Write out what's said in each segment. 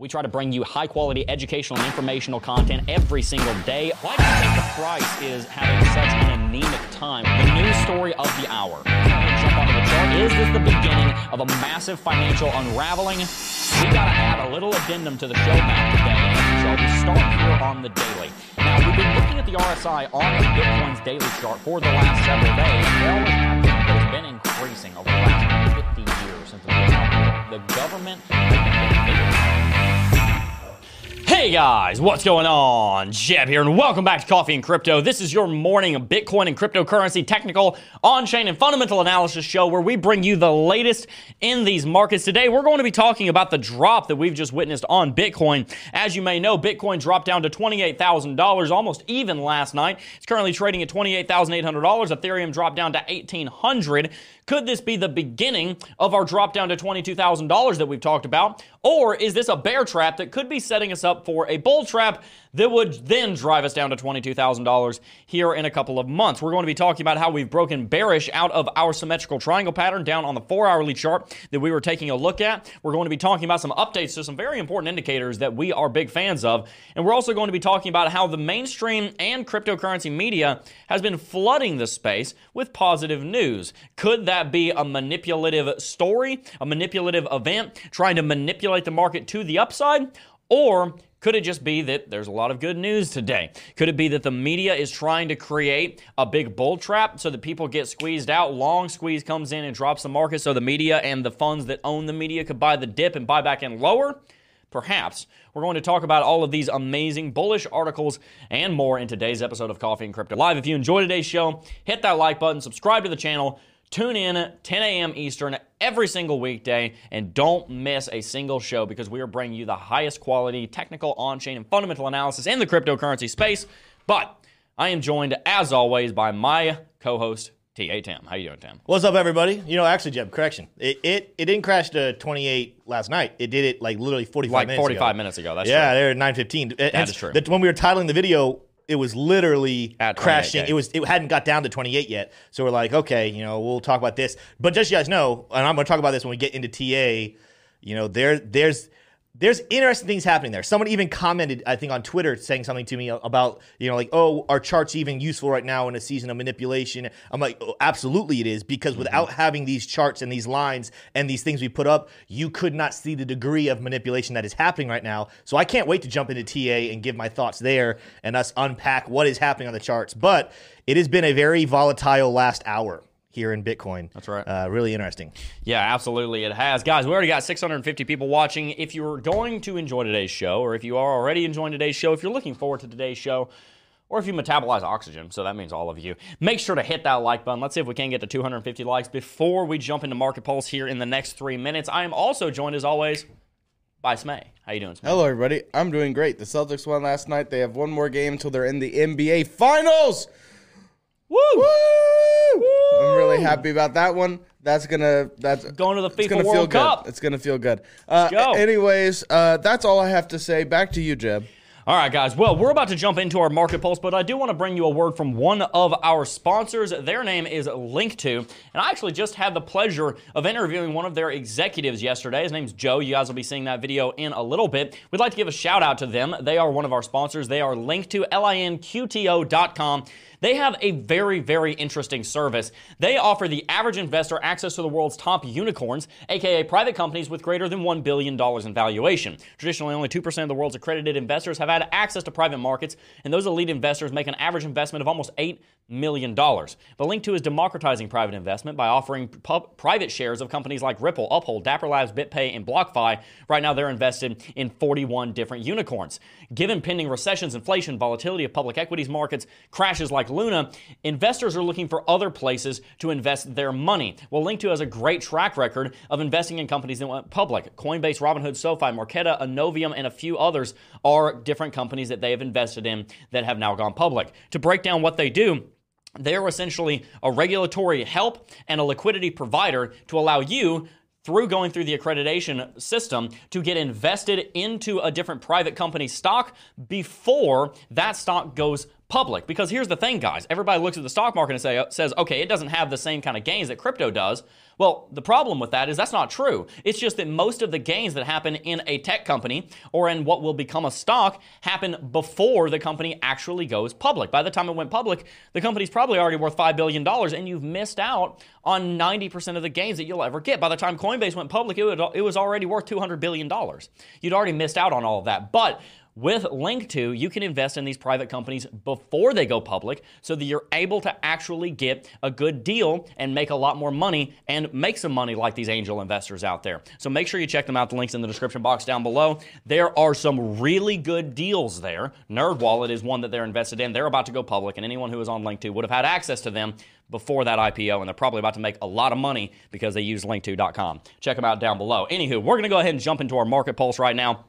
We try to bring you high quality educational and informational content every single day. Why do you think the price is having such an anemic time? The news story of the hour. Is this the beginning of a massive financial unraveling? We gotta add a little addendum to the show map today, shall we start here on the daily. Now we've been looking at the RSI on the Bitcoin's daily chart for the last several days. But it's been increasing over the last 50 years since the government Hey guys, what's going on? Jeb here, and welcome back to Coffee and Crypto. This is your morning Bitcoin and cryptocurrency technical, on chain, and fundamental analysis show where we bring you the latest in these markets. Today, we're going to be talking about the drop that we've just witnessed on Bitcoin. As you may know, Bitcoin dropped down to $28,000 almost even last night. It's currently trading at $28,800. Ethereum dropped down to $1,800. Could this be the beginning of our drop down to $22,000 that we've talked about? Or is this a bear trap that could be setting us up for a bull trap that would then drive us down to $22,000 here in a couple of months? We're going to be talking about how we've broken bearish out of our symmetrical triangle pattern down on the four hourly chart that we were taking a look at. We're going to be talking about some updates to some very important indicators that we are big fans of. And we're also going to be talking about how the mainstream and cryptocurrency media has been flooding the space with positive news. Could that be a manipulative story, a manipulative event, trying to manipulate the market to the upside? Or could it just be that there's a lot of good news today? Could it be that the media is trying to create a big bull trap so that people get squeezed out? Long squeeze comes in and drops the market so the media and the funds that own the media could buy the dip and buy back in lower? Perhaps. We're going to talk about all of these amazing bullish articles and more in today's episode of Coffee and Crypto Live. If you enjoyed today's show, hit that like button, subscribe to the channel. Tune in at 10 a.m. Eastern every single weekday and don't miss a single show because we are bringing you the highest quality technical, on chain, and fundamental analysis in the cryptocurrency space. But I am joined, as always, by my co host, T.A. Tim. How you doing, Tim? What's up, everybody? You know, actually, Jeb, correction. It, it it didn't crash to 28 last night. It did it like literally 45 like minutes 45 ago. minutes ago. That's yeah, true. they're at 9:15. That is true. That when we were titling the video, it was literally At crashing. 28K. It was it hadn't got down to 28 yet. So we're like, okay, you know, we'll talk about this. But just so you guys know, and I'm going to talk about this when we get into TA. You know, there there's there's interesting things happening there. Someone even commented, I think, on Twitter saying something to me about, you know, like, oh, are charts even useful right now in a season of manipulation? I'm like, oh, absolutely it is, because mm-hmm. without having these charts and these lines and these things we put up, you could not see the degree of manipulation that is happening right now. So I can't wait to jump into TA and give my thoughts there and us unpack what is happening on the charts. But it has been a very volatile last hour here in Bitcoin. That's right. Uh, really interesting. Yeah, absolutely, it has. Guys, we already got 650 people watching. If you're going to enjoy today's show, or if you are already enjoying today's show, if you're looking forward to today's show, or if you metabolize oxygen, so that means all of you, make sure to hit that like button. Let's see if we can get to 250 likes before we jump into Market Pulse here in the next three minutes. I am also joined, as always, by Smay. How you doing, Smay? Hello, everybody. I'm doing great. The Celtics won last night. They have one more game until they're in the NBA Finals. Woo! Woo! I'm really happy about that one. That's gonna that's Going to the FIFA gonna feel World good. It's gonna feel good. Uh, go. Anyways, uh, that's all I have to say. Back to you, Jeb. All right, guys. Well, we're about to jump into our market pulse, but I do want to bring you a word from one of our sponsors. Their name is Linqto, and I actually just had the pleasure of interviewing one of their executives yesterday. His name's Joe. You guys will be seeing that video in a little bit. We'd like to give a shout out to them. They are one of our sponsors. They are Linqto, L-I-N-Q-T-O.com. They have a very, very interesting service. They offer the average investor access to the world's top unicorns, aka private companies with greater than $1 billion in valuation. Traditionally, only 2% of the world's accredited investors have had access to private markets, and those elite investors make an average investment of almost $8 million. But Linqto is democratizing private investment by offering private shares of companies like Ripple, Uphold, Dapper Labs, BitPay, and BlockFi. Right now, they're invested in 41 different unicorns. Given pending recessions, inflation, volatility of public equities markets, crashes like Luna, investors are looking for other places to invest their money. Well, Linqto has a great track record of investing in companies that went public. Coinbase, Robinhood, SoFi, Marqeta, Innovium, and a few others are different companies that they have invested in that have now gone public. To break down what they do, they're essentially a regulatory help and a liquidity provider to allow you through going through the accreditation system to get invested into a different private company stock before that stock goes public. Because here's the thing, guys. Everybody looks at the stock market and say, uh, says, okay, it doesn't have the same kind of gains that crypto does. Well, the problem with that is that's not true. It's just that most of the gains that happen in a tech company or in what will become a stock happen before the company actually goes public. By the time it went public, the company's probably already worth $5 billion and you've missed out on 90% of the gains that you'll ever get. By the time Coinbase went public, it, would, it was already worth $200 billion. You'd already missed out on all of that. But with Linqto, you can invest in these private companies before they go public so that you're able to actually get a good deal and make a lot more money and make some money like these angel investors out there. So make sure you check them out. The link's in the description box down below. There are some really good deals there. NerdWallet is one that they're invested in. They're about to go public, and anyone who is on Link2 would have had access to them before that IPO, and they're probably about to make a lot of money because they use linqto.com. Check them out down below. Anywho, we're going to go ahead and jump into our market pulse right now.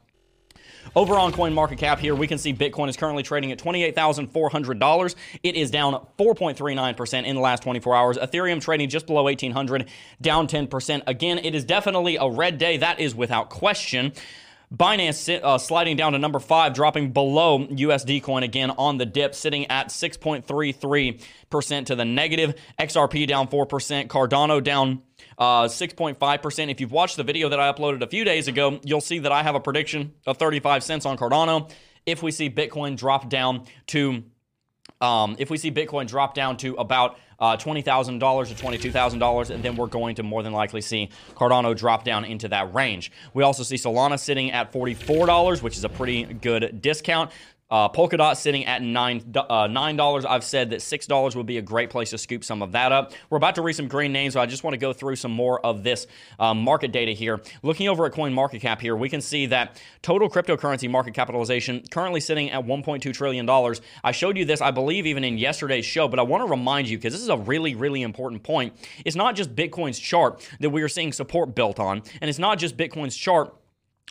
Over on CoinMarketCap here, we can see Bitcoin is currently trading at $28,400. It is down 4.39% in the last 24 hours. Ethereum trading just below 1800, down 10%. Again, it is definitely a red day. That is without question. Binance uh, sliding down to number five, dropping below USD coin again on the dip, sitting at 6.33% to the negative. XRP down 4%. Cardano down uh, 6.5%. If you've watched the video that I uploaded a few days ago, you'll see that I have a prediction of 35 cents on Cardano. If we see Bitcoin drop down to um, if we see Bitcoin drop down to about uh, $20,000 to $22,000, and then we're going to more than likely see Cardano drop down into that range. We also see Solana sitting at $44, which is a pretty good discount. Uh, Polkadot sitting at nine uh, nine dollars. I've said that six dollars would be a great place to scoop some of that up. We're about to read some green names, so I just want to go through some more of this um, market data here. Looking over at Coin Market Cap here, we can see that total cryptocurrency market capitalization currently sitting at 1.2 trillion dollars. I showed you this, I believe, even in yesterday's show, but I want to remind you because this is a really, really important point. It's not just Bitcoin's chart that we are seeing support built on, and it's not just Bitcoin's chart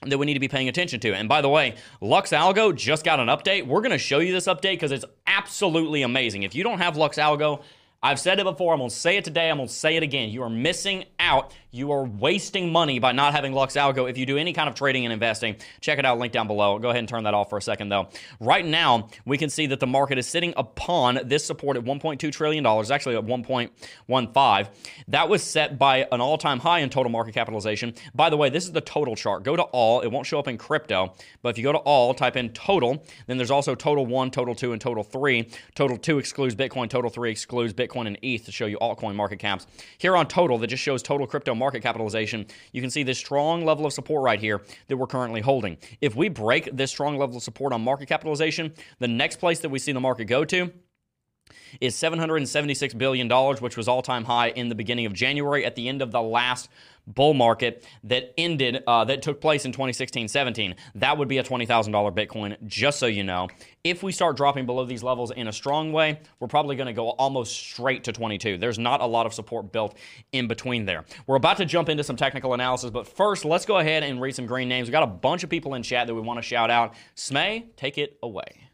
that we need to be paying attention to. And by the way, Lux Algo just got an update. We're going to show you this update because it's absolutely amazing. If you don't have Lux Algo, I've said it before, I'm going to say it today, I'm going to say it again. You are missing out you are wasting money by not having Lux Algo if you do any kind of trading and investing. Check it out, link down below. Go ahead and turn that off for a second, though. Right now, we can see that the market is sitting upon this support at $1.2 trillion, actually at 1.15. That was set by an all time high in total market capitalization. By the way, this is the total chart. Go to all, it won't show up in crypto, but if you go to all, type in total, then there's also total one, total two, and total three. Total two excludes Bitcoin, total three excludes Bitcoin and ETH to show you altcoin market caps. Here on total, that just shows total crypto market capitalization, you can see this strong level of support right here that we're currently holding. If we break this strong level of support on market capitalization, the next place that we see the market go to is $776 billion, which was all time high in the beginning of January at the end of the last bull market that ended, uh, that took place in 2016 17. That would be a $20,000 Bitcoin, just so you know. If we start dropping below these levels in a strong way, we're probably going to go almost straight to 22. There's not a lot of support built in between there. We're about to jump into some technical analysis, but first, let's go ahead and read some green names. We got a bunch of people in chat that we want to shout out. Smay, take it away.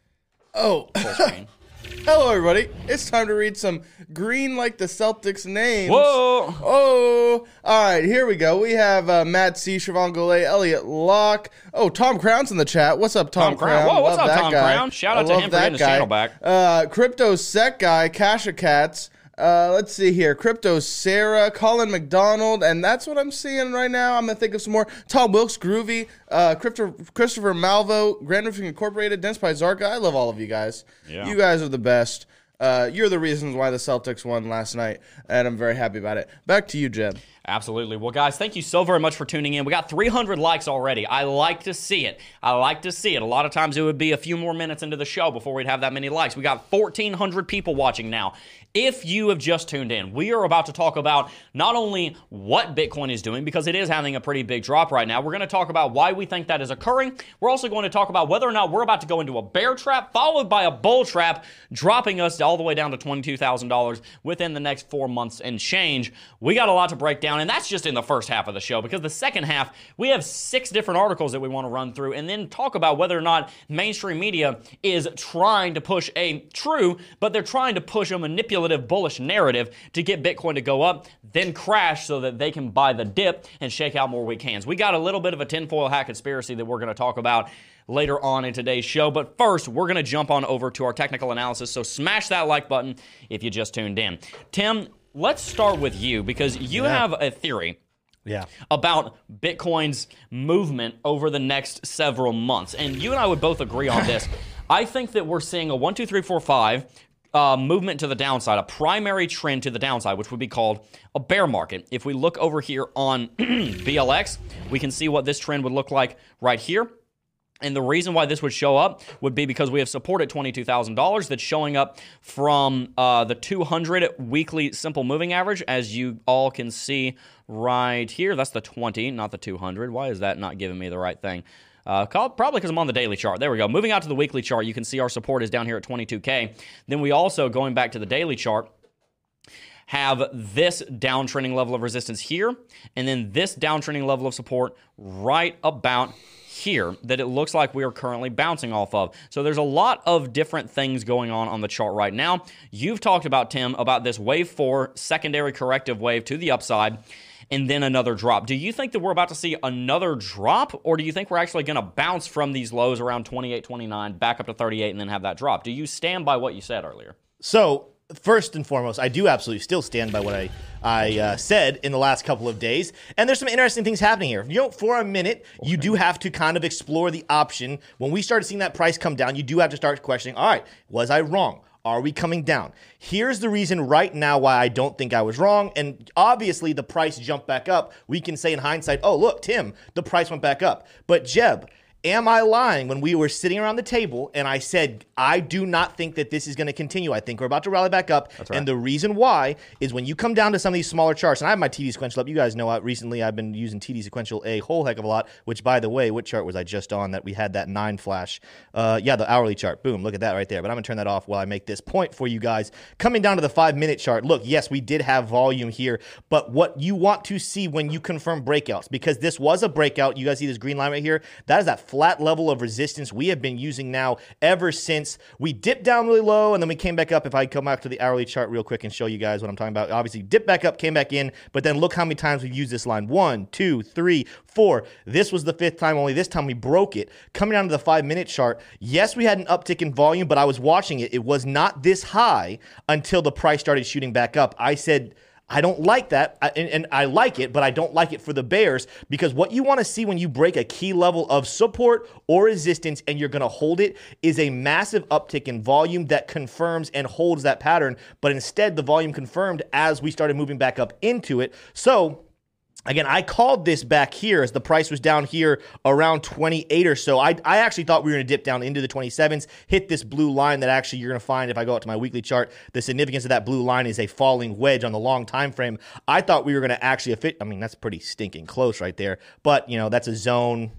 Oh. Hello, everybody. It's time to read some green like the Celtics names. Whoa! Oh! All right, here we go. We have uh, Matt C, Siobhan Goulet, Elliot Locke. Oh, Tom Crown's in the chat. What's up, Tom, Tom Crown? Crown? Whoa, what's love up, Tom guy. Crown? Shout out I to him for getting his channel back. Uh, Crypto Sec guy, Kasha Cats. Uh, let's see here. Crypto Sarah, Colin McDonald, and that's what I'm seeing right now. I'm gonna think of some more. Tom Wilkes, Groovy, uh, Crypto, Christopher Malvo, Grand Roofing Incorporated, Dense by Zarka. I love all of you guys. Yeah. You guys are the best. Uh, you're the reasons why the Celtics won last night, and I'm very happy about it. Back to you, Jeb. Absolutely. Well, guys, thank you so very much for tuning in. We got 300 likes already. I like to see it. I like to see it. A lot of times it would be a few more minutes into the show before we'd have that many likes. We got 1,400 people watching now. If you have just tuned in, we are about to talk about not only what Bitcoin is doing, because it is having a pretty big drop right now. We're going to talk about why we think that is occurring. We're also going to talk about whether or not we're about to go into a bear trap, followed by a bull trap, dropping us all the way down to $22,000 within the next four months and change. We got a lot to break down down. And that's just in the first half of the show because the second half, we have six different articles that we want to run through and then talk about whether or not mainstream media is trying to push a true, but they're trying to push a manipulative, bullish narrative to get Bitcoin to go up, then crash so that they can buy the dip and shake out more weak hands. We got a little bit of a tinfoil hat conspiracy that we're going to talk about later on in today's show. But first, we're going to jump on over to our technical analysis. So smash that like button if you just tuned in. Tim, let's start with you because you Yeah. have a theory Yeah. about Bitcoin's movement over the next several months. And you and I would both agree on this. I think that we're seeing a one, two, three, four, five uh, movement to the downside, a primary trend to the downside, which would be called a bear market. If we look over here on BLX, we can see what this trend would look like right here. And the reason why this would show up would be because we have support at $22,000 that's showing up from uh, the 200 weekly simple moving average, as you all can see right here. That's the 20, not the 200. Why is that not giving me the right thing? Uh, probably because I'm on the daily chart. There we go. Moving out to the weekly chart, you can see our support is down here at 22K. Then we also, going back to the daily chart, have this downtrending level of resistance here, and then this downtrending level of support right about here that it looks like we are currently bouncing off of. So there's a lot of different things going on on the chart right now. You've talked about, Tim, about this wave four secondary corrective wave to the upside. And then another drop. Do you think that we're about to see another drop, or do you think we're actually going to bounce from these lows around 28, 29, back up to 38, and then have that drop? Do you stand by what you said earlier? So first and foremost, I do absolutely still stand by what I I uh, said in the last couple of days, and there's some interesting things happening here. You know, for a minute, you do have to kind of explore the option. When we started seeing that price come down, you do have to start questioning. All right, was I wrong? Are we coming down? Here's the reason right now why I don't think I was wrong. And obviously, the price jumped back up. We can say in hindsight, oh, look, Tim, the price went back up. But Jeb, Am I lying when we were sitting around the table and I said, I do not think that this is going to continue? I think we're about to rally back up. And the reason why is when you come down to some of these smaller charts, and I have my TD sequential up. You guys know I, recently I've been using TD sequential a whole heck of a lot, which, by the way, what chart was I just on that we had that nine flash? Uh, yeah, the hourly chart. Boom, look at that right there. But I'm going to turn that off while I make this point for you guys. Coming down to the five minute chart, look, yes, we did have volume here, but what you want to see when you confirm breakouts, because this was a breakout, you guys see this green line right here? That is that flat level of resistance we have been using now ever since we dipped down really low and then we came back up. If I come back to the hourly chart real quick and show you guys what I'm talking about, obviously dipped back up, came back in, but then look how many times we've used this line one, two, three, four. This was the fifth time, only this time we broke it. Coming down to the five minute chart, yes, we had an uptick in volume, but I was watching it. It was not this high until the price started shooting back up. I said, I don't like that, I- and, and I like it, but I don't like it for the Bears because what you want to see when you break a key level of support or resistance and you're going to hold it is a massive uptick in volume that confirms and holds that pattern. But instead, the volume confirmed as we started moving back up into it. So, Again, I called this back here as the price was down here around 28 or so. I, I actually thought we were going to dip down into the 27s, hit this blue line that actually you're going to find if I go out to my weekly chart. The significance of that blue line is a falling wedge on the long time frame. I thought we were going to actually fit. I mean, that's pretty stinking close right there. But, you know, that's a zone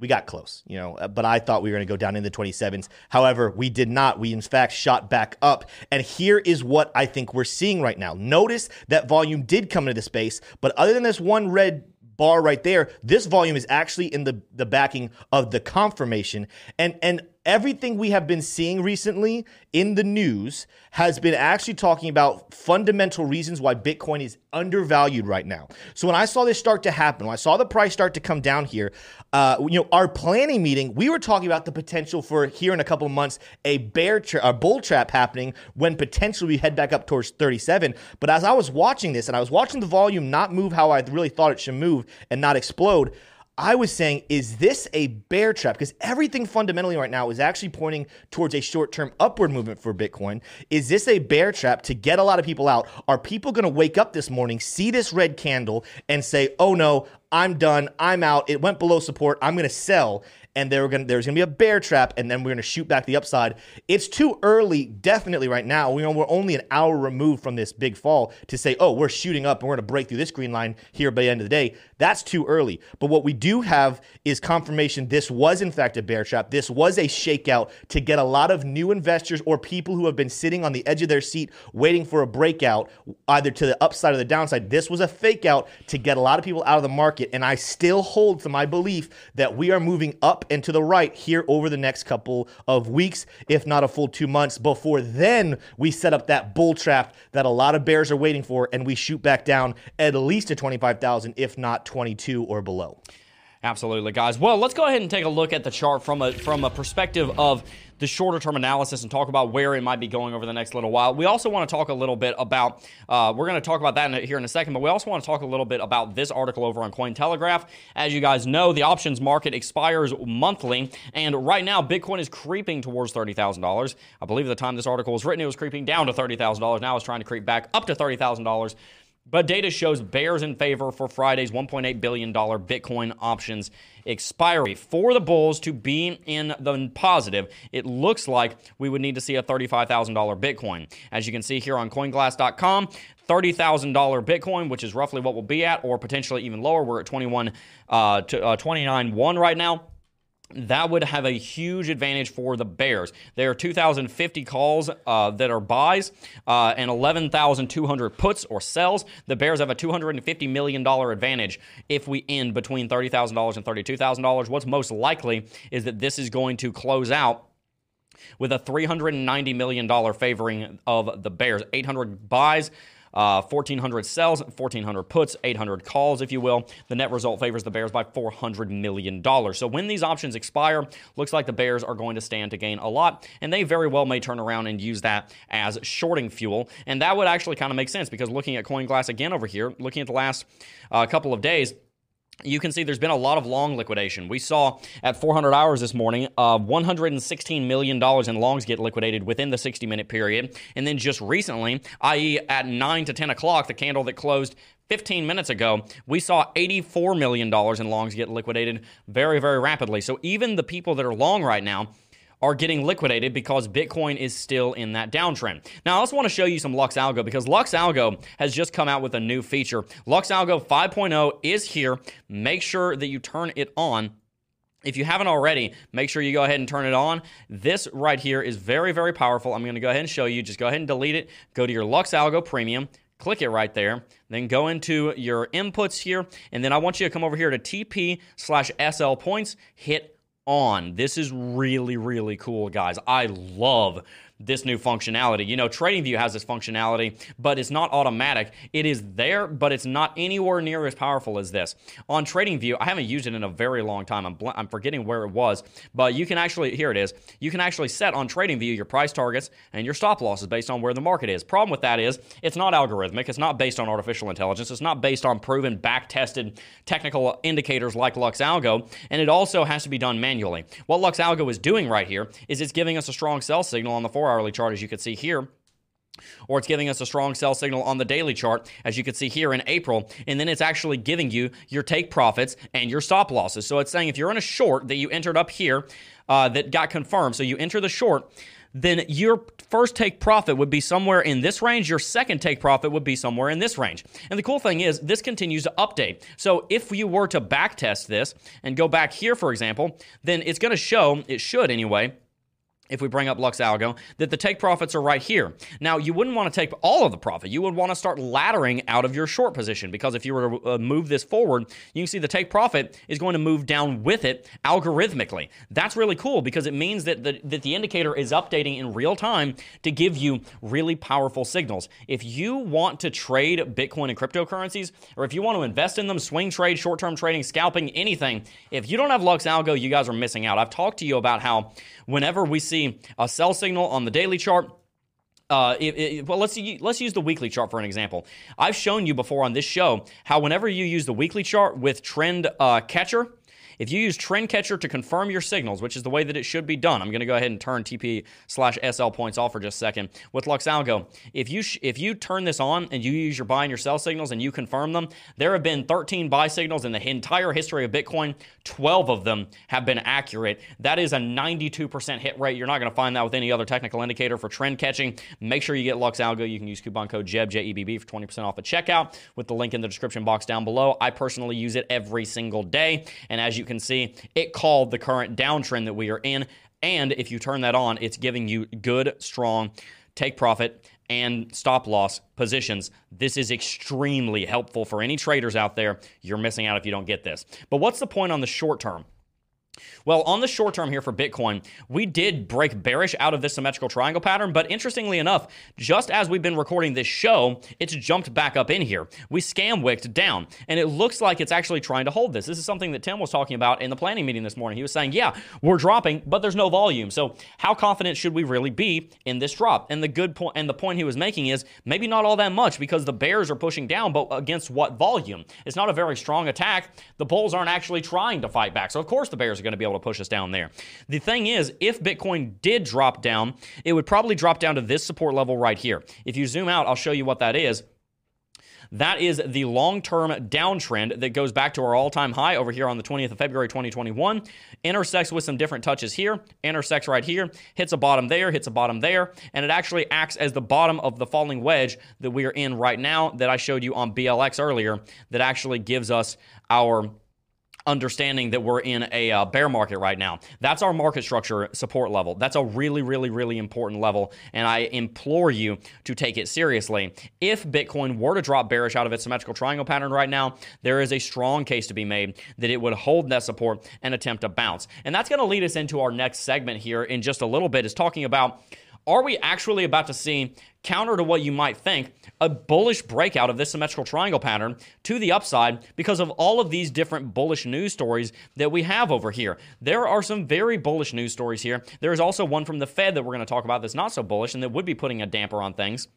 we got close, you know, uh, but I thought we were going to go down in the 27s. However, we did not. We, in fact, shot back up. And here is what I think we're seeing right now. Notice that volume did come into the space, but other than this one red bar right there, this volume is actually in the, the backing of the confirmation. And, and everything we have been seeing recently in the news has been actually talking about fundamental reasons why Bitcoin is undervalued right now. So when I saw this start to happen, when I saw the price start to come down here, uh, you know, our planning meeting, we were talking about the potential for here in a couple of months a bear tra- a bull trap happening when potentially we head back up towards 37. But as I was watching this and I was watching the volume not move how I really thought it should move and not explode, I was saying, is this a bear trap? Because everything fundamentally right now is actually pointing towards a short term upward movement for Bitcoin. Is this a bear trap to get a lot of people out? Are people going to wake up this morning, see this red candle, and say, oh no, I'm done. I'm out. It went below support. I'm going to sell and there gonna, there's going to be a bear trap, and then we're going to shoot back the upside. It's too early, definitely right now. We we're only an hour removed from this big fall to say, oh, we're shooting up and we're going to break through this green line here by the end of the day. That's too early. But what we do have is confirmation this was in fact a bear trap. This was a shakeout to get a lot of new investors or people who have been sitting on the edge of their seat waiting for a breakout, either to the upside or the downside. This was a fake out to get a lot of people out of the market. And I still hold to my belief that we are moving up and to the right here over the next couple of weeks, if not a full two months, before then we set up that bull trap that a lot of bears are waiting for and we shoot back down at least to 25,000, if not 22 or below. Absolutely, guys. Well, let's go ahead and take a look at the chart from a from a perspective of the shorter term analysis and talk about where it might be going over the next little while. We also want to talk a little bit about, uh, we're going to talk about that in, here in a second, but we also want to talk a little bit about this article over on Cointelegraph. As you guys know, the options market expires monthly, and right now, Bitcoin is creeping towards $30,000. I believe at the time this article was written, it was creeping down to $30,000. Now it's trying to creep back up to $30,000. But data shows bears in favor for Friday's $1.8 billion Bitcoin options expiry. For the bulls to be in the positive, it looks like we would need to see a $35,000 Bitcoin. As you can see here on coinglass.com, $30,000 Bitcoin, which is roughly what we'll be at, or potentially even lower. We're at 21 uh, to uh, 29.1 right now that would have a huge advantage for the Bears. There are 2,050 calls uh, that are buys uh, and 11,200 puts or sells. The Bears have a $250 million advantage if we end between $30,000 and $32,000. What's most likely is that this is going to close out with a $390 million favoring of the Bears. 800 buys. Uh, 1,400 sells, 1,400 puts, 800 calls, if you will. The net result favors the Bears by $400 million. So when these options expire, looks like the Bears are going to stand to gain a lot, and they very well may turn around and use that as shorting fuel. And that would actually kind of make sense because looking at CoinGlass again over here, looking at the last uh, couple of days, you can see there's been a lot of long liquidation. We saw at 400 hours this morning, uh, $116 million in longs get liquidated within the 60 minute period. And then just recently, i.e., at 9 to 10 o'clock, the candle that closed 15 minutes ago, we saw $84 million in longs get liquidated very, very rapidly. So even the people that are long right now, are getting liquidated because Bitcoin is still in that downtrend. Now, I also want to show you some Lux Algo because Lux Algo has just come out with a new feature. Lux Algo 5.0 is here. Make sure that you turn it on. If you haven't already, make sure you go ahead and turn it on. This right here is very, very powerful. I'm going to go ahead and show you. Just go ahead and delete it. Go to your Lux Algo Premium. Click it right there. Then go into your inputs here. And then I want you to come over here to TP slash SL points. Hit on. This is really, really cool, guys. I love this new functionality. You know, TradingView has this functionality, but it's not automatic. It is there, but it's not anywhere near as powerful as this. On TradingView, I haven't used it in a very long time. I'm, bl- I'm forgetting where it was, but you can actually, here it is, you can actually set on TradingView your price targets and your stop losses based on where the market is. Problem with that is it's not algorithmic, it's not based on artificial intelligence, it's not based on proven, back tested technical indicators like LuxAlgo, and it also has to be done manually. What LuxAlgo is doing right here is it's giving us a strong sell signal on the four hourly chart, as you can see here or it's giving us a strong sell signal on the daily chart, as you can see here in April. And then it's actually giving you your take profits and your stop losses. So it's saying if you're in a short that you entered up here uh, that got confirmed, so you enter the short, then your first take profit would be somewhere in this range. Your second take profit would be somewhere in this range. And the cool thing is, this continues to update. So if you were to back test this and go back here, for example, then it's going to show, it should anyway, if we bring up Lux Algo, that the take profits are right here. Now, you wouldn't want to take all of the profit. You would want to start laddering out of your short position because if you were to uh, move this forward, you can see the take profit is going to move down with it algorithmically. That's really cool because it means that the, that the indicator is updating in real time to give you really powerful signals. If you want to trade Bitcoin and cryptocurrencies, or if you want to invest in them, swing trade, short term trading, scalping, anything, if you don't have Lux Algo, you guys are missing out. I've talked to you about how whenever we see a sell signal on the daily chart, uh, it, it, well, let's let's use the weekly chart for an example. I've shown you before on this show how whenever you use the weekly chart with Trend uh, Catcher, If you use Trend Catcher to confirm your signals, which is the way that it should be done, I'm going to go ahead and turn TP slash SL points off for just a second. With Luxalgo, if you sh- if you turn this on and you use your buy and your sell signals and you confirm them, there have been 13 buy signals in the entire history of Bitcoin. 12 of them have been accurate. That is a 92% hit rate. You're not going to find that with any other technical indicator for trend catching. Make sure you get Luxalgo. You can use coupon code JEB, J-E-B-B for 20% off at checkout with the link in the description box down below. I personally use it every single day. And as you can see, it called the current downtrend that we are in. And if you turn that on, it's giving you good, strong take profit and stop loss positions. This is extremely helpful for any traders out there. You're missing out if you don't get this. But what's the point on the short term? Well, on the short term here for Bitcoin, we did break bearish out of this symmetrical triangle pattern, but interestingly enough, just as we've been recording this show, it's jumped back up in here. We scam wicked down, and it looks like it's actually trying to hold this. This is something that Tim was talking about in the planning meeting this morning. He was saying, "Yeah, we're dropping, but there's no volume. So, how confident should we really be in this drop?" And the good point and the point he was making is maybe not all that much because the bears are pushing down, but against what volume? It's not a very strong attack. The bulls aren't actually trying to fight back. So, of course, the bears are going to be able to push us down there. The thing is, if Bitcoin did drop down, it would probably drop down to this support level right here. If you zoom out, I'll show you what that is. That is the long term downtrend that goes back to our all time high over here on the 20th of February 2021. Intersects with some different touches here, intersects right here, hits a bottom there, hits a bottom there, and it actually acts as the bottom of the falling wedge that we are in right now that I showed you on BLX earlier that actually gives us our understanding that we're in a uh, bear market right now. That's our market structure support level. That's a really, really, really important level, and I implore you to take it seriously. If Bitcoin were to drop bearish out of its symmetrical triangle pattern right now, there is a strong case to be made that it would hold that support and attempt to bounce. And that's going to lead us into our next segment here in just a little bit, is talking about are we actually about to see, counter to what you might think, a bullish breakout of this symmetrical triangle pattern to the upside because of all of these different bullish news stories that we have over here? There are some very bullish news stories here. There is also one from the Fed that we're going to talk about that's not so bullish and that would be putting a damper on things.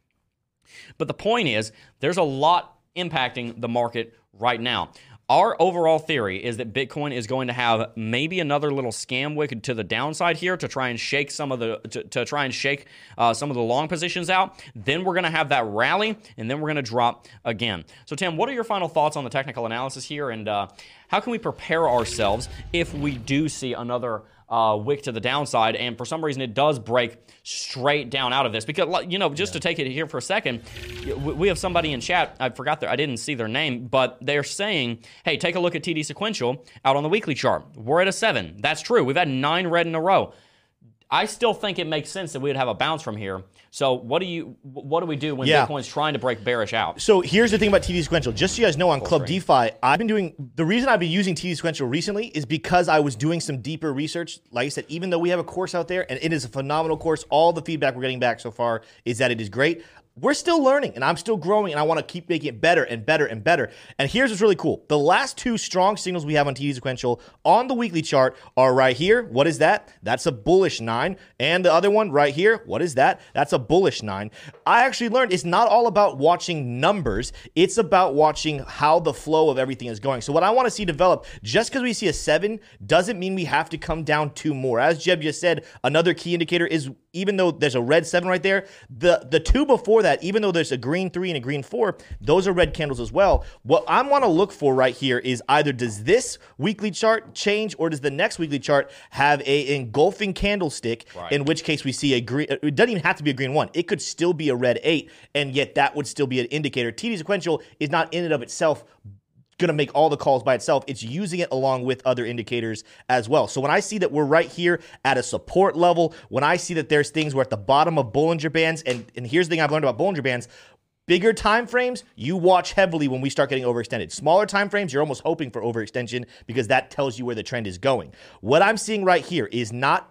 But the point is, there's a lot impacting the market right now. Our overall theory is that Bitcoin is going to have maybe another little scam wick to the downside here to try and shake some of the to, to try and shake uh, some of the long positions out. Then we're going to have that rally, and then we're going to drop again. So, Tim, what are your final thoughts on the technical analysis here, and uh, how can we prepare ourselves if we do see another uh, wick to the downside, and for some reason it does break straight down out of this. Because you know, just yeah. to take it here for a second, we have somebody in chat. I forgot their, I didn't see their name, but they're saying, "Hey, take a look at TD sequential out on the weekly chart. We're at a seven. That's true. We've had nine red in a row." I still think it makes sense that we would have a bounce from here. So what do you what do we do when yeah. Bitcoin's trying to break bearish out? So here's the thing about TD sequential. Just so you guys know, on Full Club DeFi, I've been doing the reason I've been using TD sequential recently is because I was doing some deeper research. Like I said, even though we have a course out there and it is a phenomenal course, all the feedback we're getting back so far is that it is great we're still learning and I'm still growing and I want to keep making it better and better and better. And here's what's really cool. The last two strong signals we have on TD sequential on the weekly chart are right here. What is that? That's a bullish nine. And the other one right here, what is that? That's a bullish nine. I actually learned it's not all about watching numbers. It's about watching how the flow of everything is going. So what I want to see develop, just because we see a seven doesn't mean we have to come down two more. As Jeb just said, another key indicator is even though there's a red seven right there, the, the two before that, even though there's a green three and a green four, those are red candles as well. What I want to look for right here is either does this weekly chart change or does the next weekly chart have a engulfing candlestick, right. in which case we see a green, it doesn't even have to be a green one. It could still be a red eight, and yet that would still be an indicator. TD sequential is not in and of itself going to make all the calls by itself. It's using it along with other indicators as well. So when I see that we're right here at a support level, when I see that there's things we're at the bottom of Bollinger Bands, and, and here's the thing I've learned about Bollinger Bands. Bigger time frames, you watch heavily when we start getting overextended. Smaller time frames, you're almost hoping for overextension because that tells you where the trend is going. What I'm seeing right here is not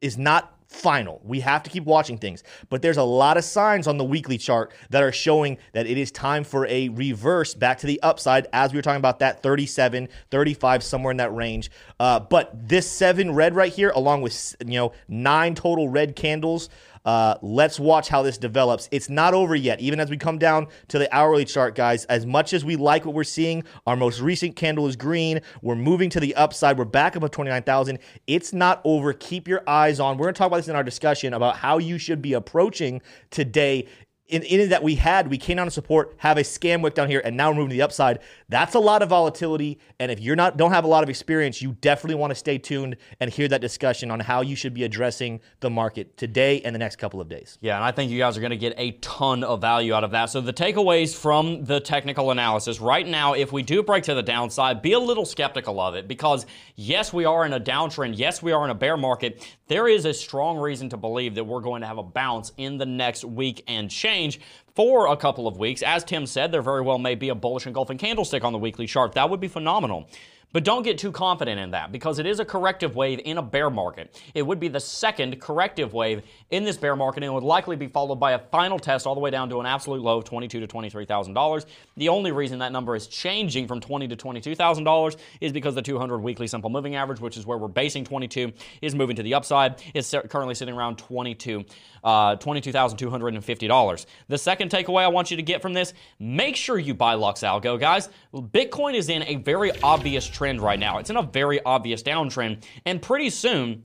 is not final. We have to keep watching things. But there's a lot of signs on the weekly chart that are showing that it is time for a reverse back to the upside as we were talking about that 37, 35, somewhere in that range. Uh, but this seven red right here, along with, you know, nine total red candles, Uh, let's watch how this develops. It's not over yet. Even as we come down to the hourly chart, guys, as much as we like what we're seeing, our most recent candle is green. We're moving to the upside. We're back above 29,000. It's not over. Keep your eyes on. We're going to talk about this in our discussion about how you should be approaching today in, in that we had, we came down to support, have a scam wick down here, and now we're moving to the upside. That's a lot of volatility. And if you're not don't have a lot of experience, you definitely want to stay tuned and hear that discussion on how you should be addressing the market today and the next couple of days. Yeah, and I think you guys are going to get a ton of value out of that. So the takeaways from the technical analysis right now, if we do break to the downside, be a little skeptical of it because yes, we are in a downtrend. Yes, we are in a bear market. There is a strong reason to believe that we're going to have a bounce in the next week and change change for a couple of weeks. As Tim said, there very well may be a bullish engulfing candlestick on the weekly chart. That would be phenomenal. But don't get too confident in that because it is a corrective wave in a bear market. It would be the second corrective wave in this bear market and would likely be followed by a final test all the way down to an absolute low of twenty-two to twenty-three thousand dollars. The only reason that number is changing from twenty to twenty-two thousand dollars is because the 200 weekly simple moving average, which is where we're basing 22, is moving to the upside. It's currently sitting around 22, uh, $22,250. The second takeaway I want you to get from this: make sure you buy Lux Algo, guys. Bitcoin is in a very obvious trend right now. It's in a very obvious downtrend, and pretty soon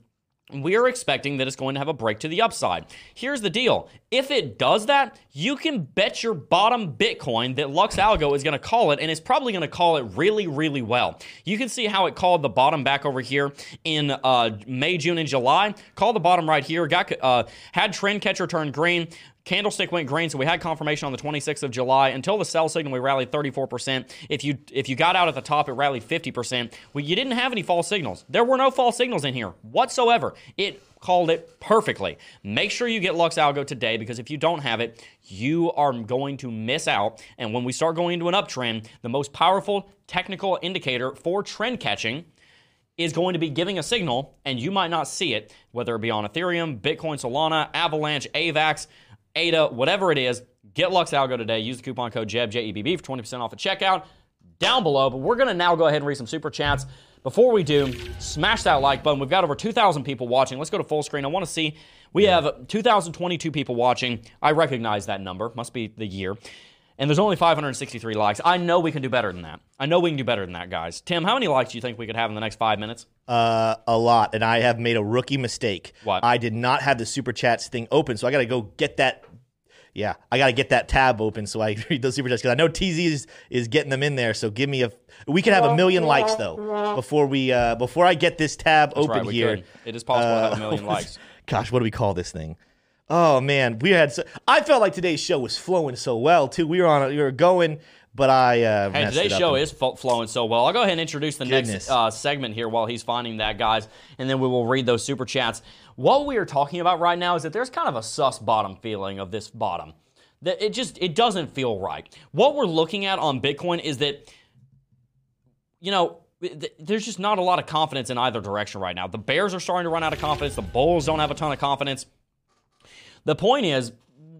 we are expecting that it's going to have a break to the upside. Here's the deal. If it does that, you can bet your bottom Bitcoin that Lux Algo is going to call it, and it's probably going to call it really, really well. You can see how it called the bottom back over here in uh, May, June, and July. Called the bottom right here, got uh, had trend catcher turn green, Candlestick went green, so we had confirmation on the 26th of July. Until the sell signal, we rallied 34%. If you if you got out at the top, it rallied 50%. Well, you didn't have any false signals. There were no false signals in here whatsoever. It called it perfectly. Make sure you get Lux Algo today because if you don't have it, you are going to miss out. And when we start going into an uptrend, the most powerful technical indicator for trend catching is going to be giving a signal, and you might not see it, whether it be on Ethereum, Bitcoin, Solana, Avalanche, AVAX, ADA, whatever it is, get Lux Algo today. Use the coupon code JEB, J-E-B-B for 20% off at checkout down below. But we're going to now go ahead and read some super chats. Before we do, smash that like button. We've got over 2,000 people watching. Let's go to full screen. I want to see. We have 2,022 people watching. I recognize that number. Must be the year. And there's only 563 likes. I know we can do better than that. I know we can do better than that, guys. Tim, how many likes do you think we could have in the next five minutes? Uh, a lot. And I have made a rookie mistake. What? I did not have the super chats thing open, so I got to go get that yeah, I got to get that tab open so I read those super chats because I know TZ is, is getting them in there. So give me a. We can have a million likes though before we uh, before I get this tab That's open right, here. Could. It is possible uh, to have a million likes. Gosh, what do we call this thing? Oh man, we had. So, I felt like today's show was flowing so well too. We were on. We were going. But I. Uh, hey, today's show is flowing so well. I'll go ahead and introduce the Goodness. next uh, segment here while he's finding that, guys, and then we will read those super chats. What we are talking about right now is that there's kind of a sus bottom feeling of this bottom that it just it doesn't feel right. What we're looking at on Bitcoin is that you know there's just not a lot of confidence in either direction right now. The Bears are starting to run out of confidence. The Bulls don't have a ton of confidence. The point is,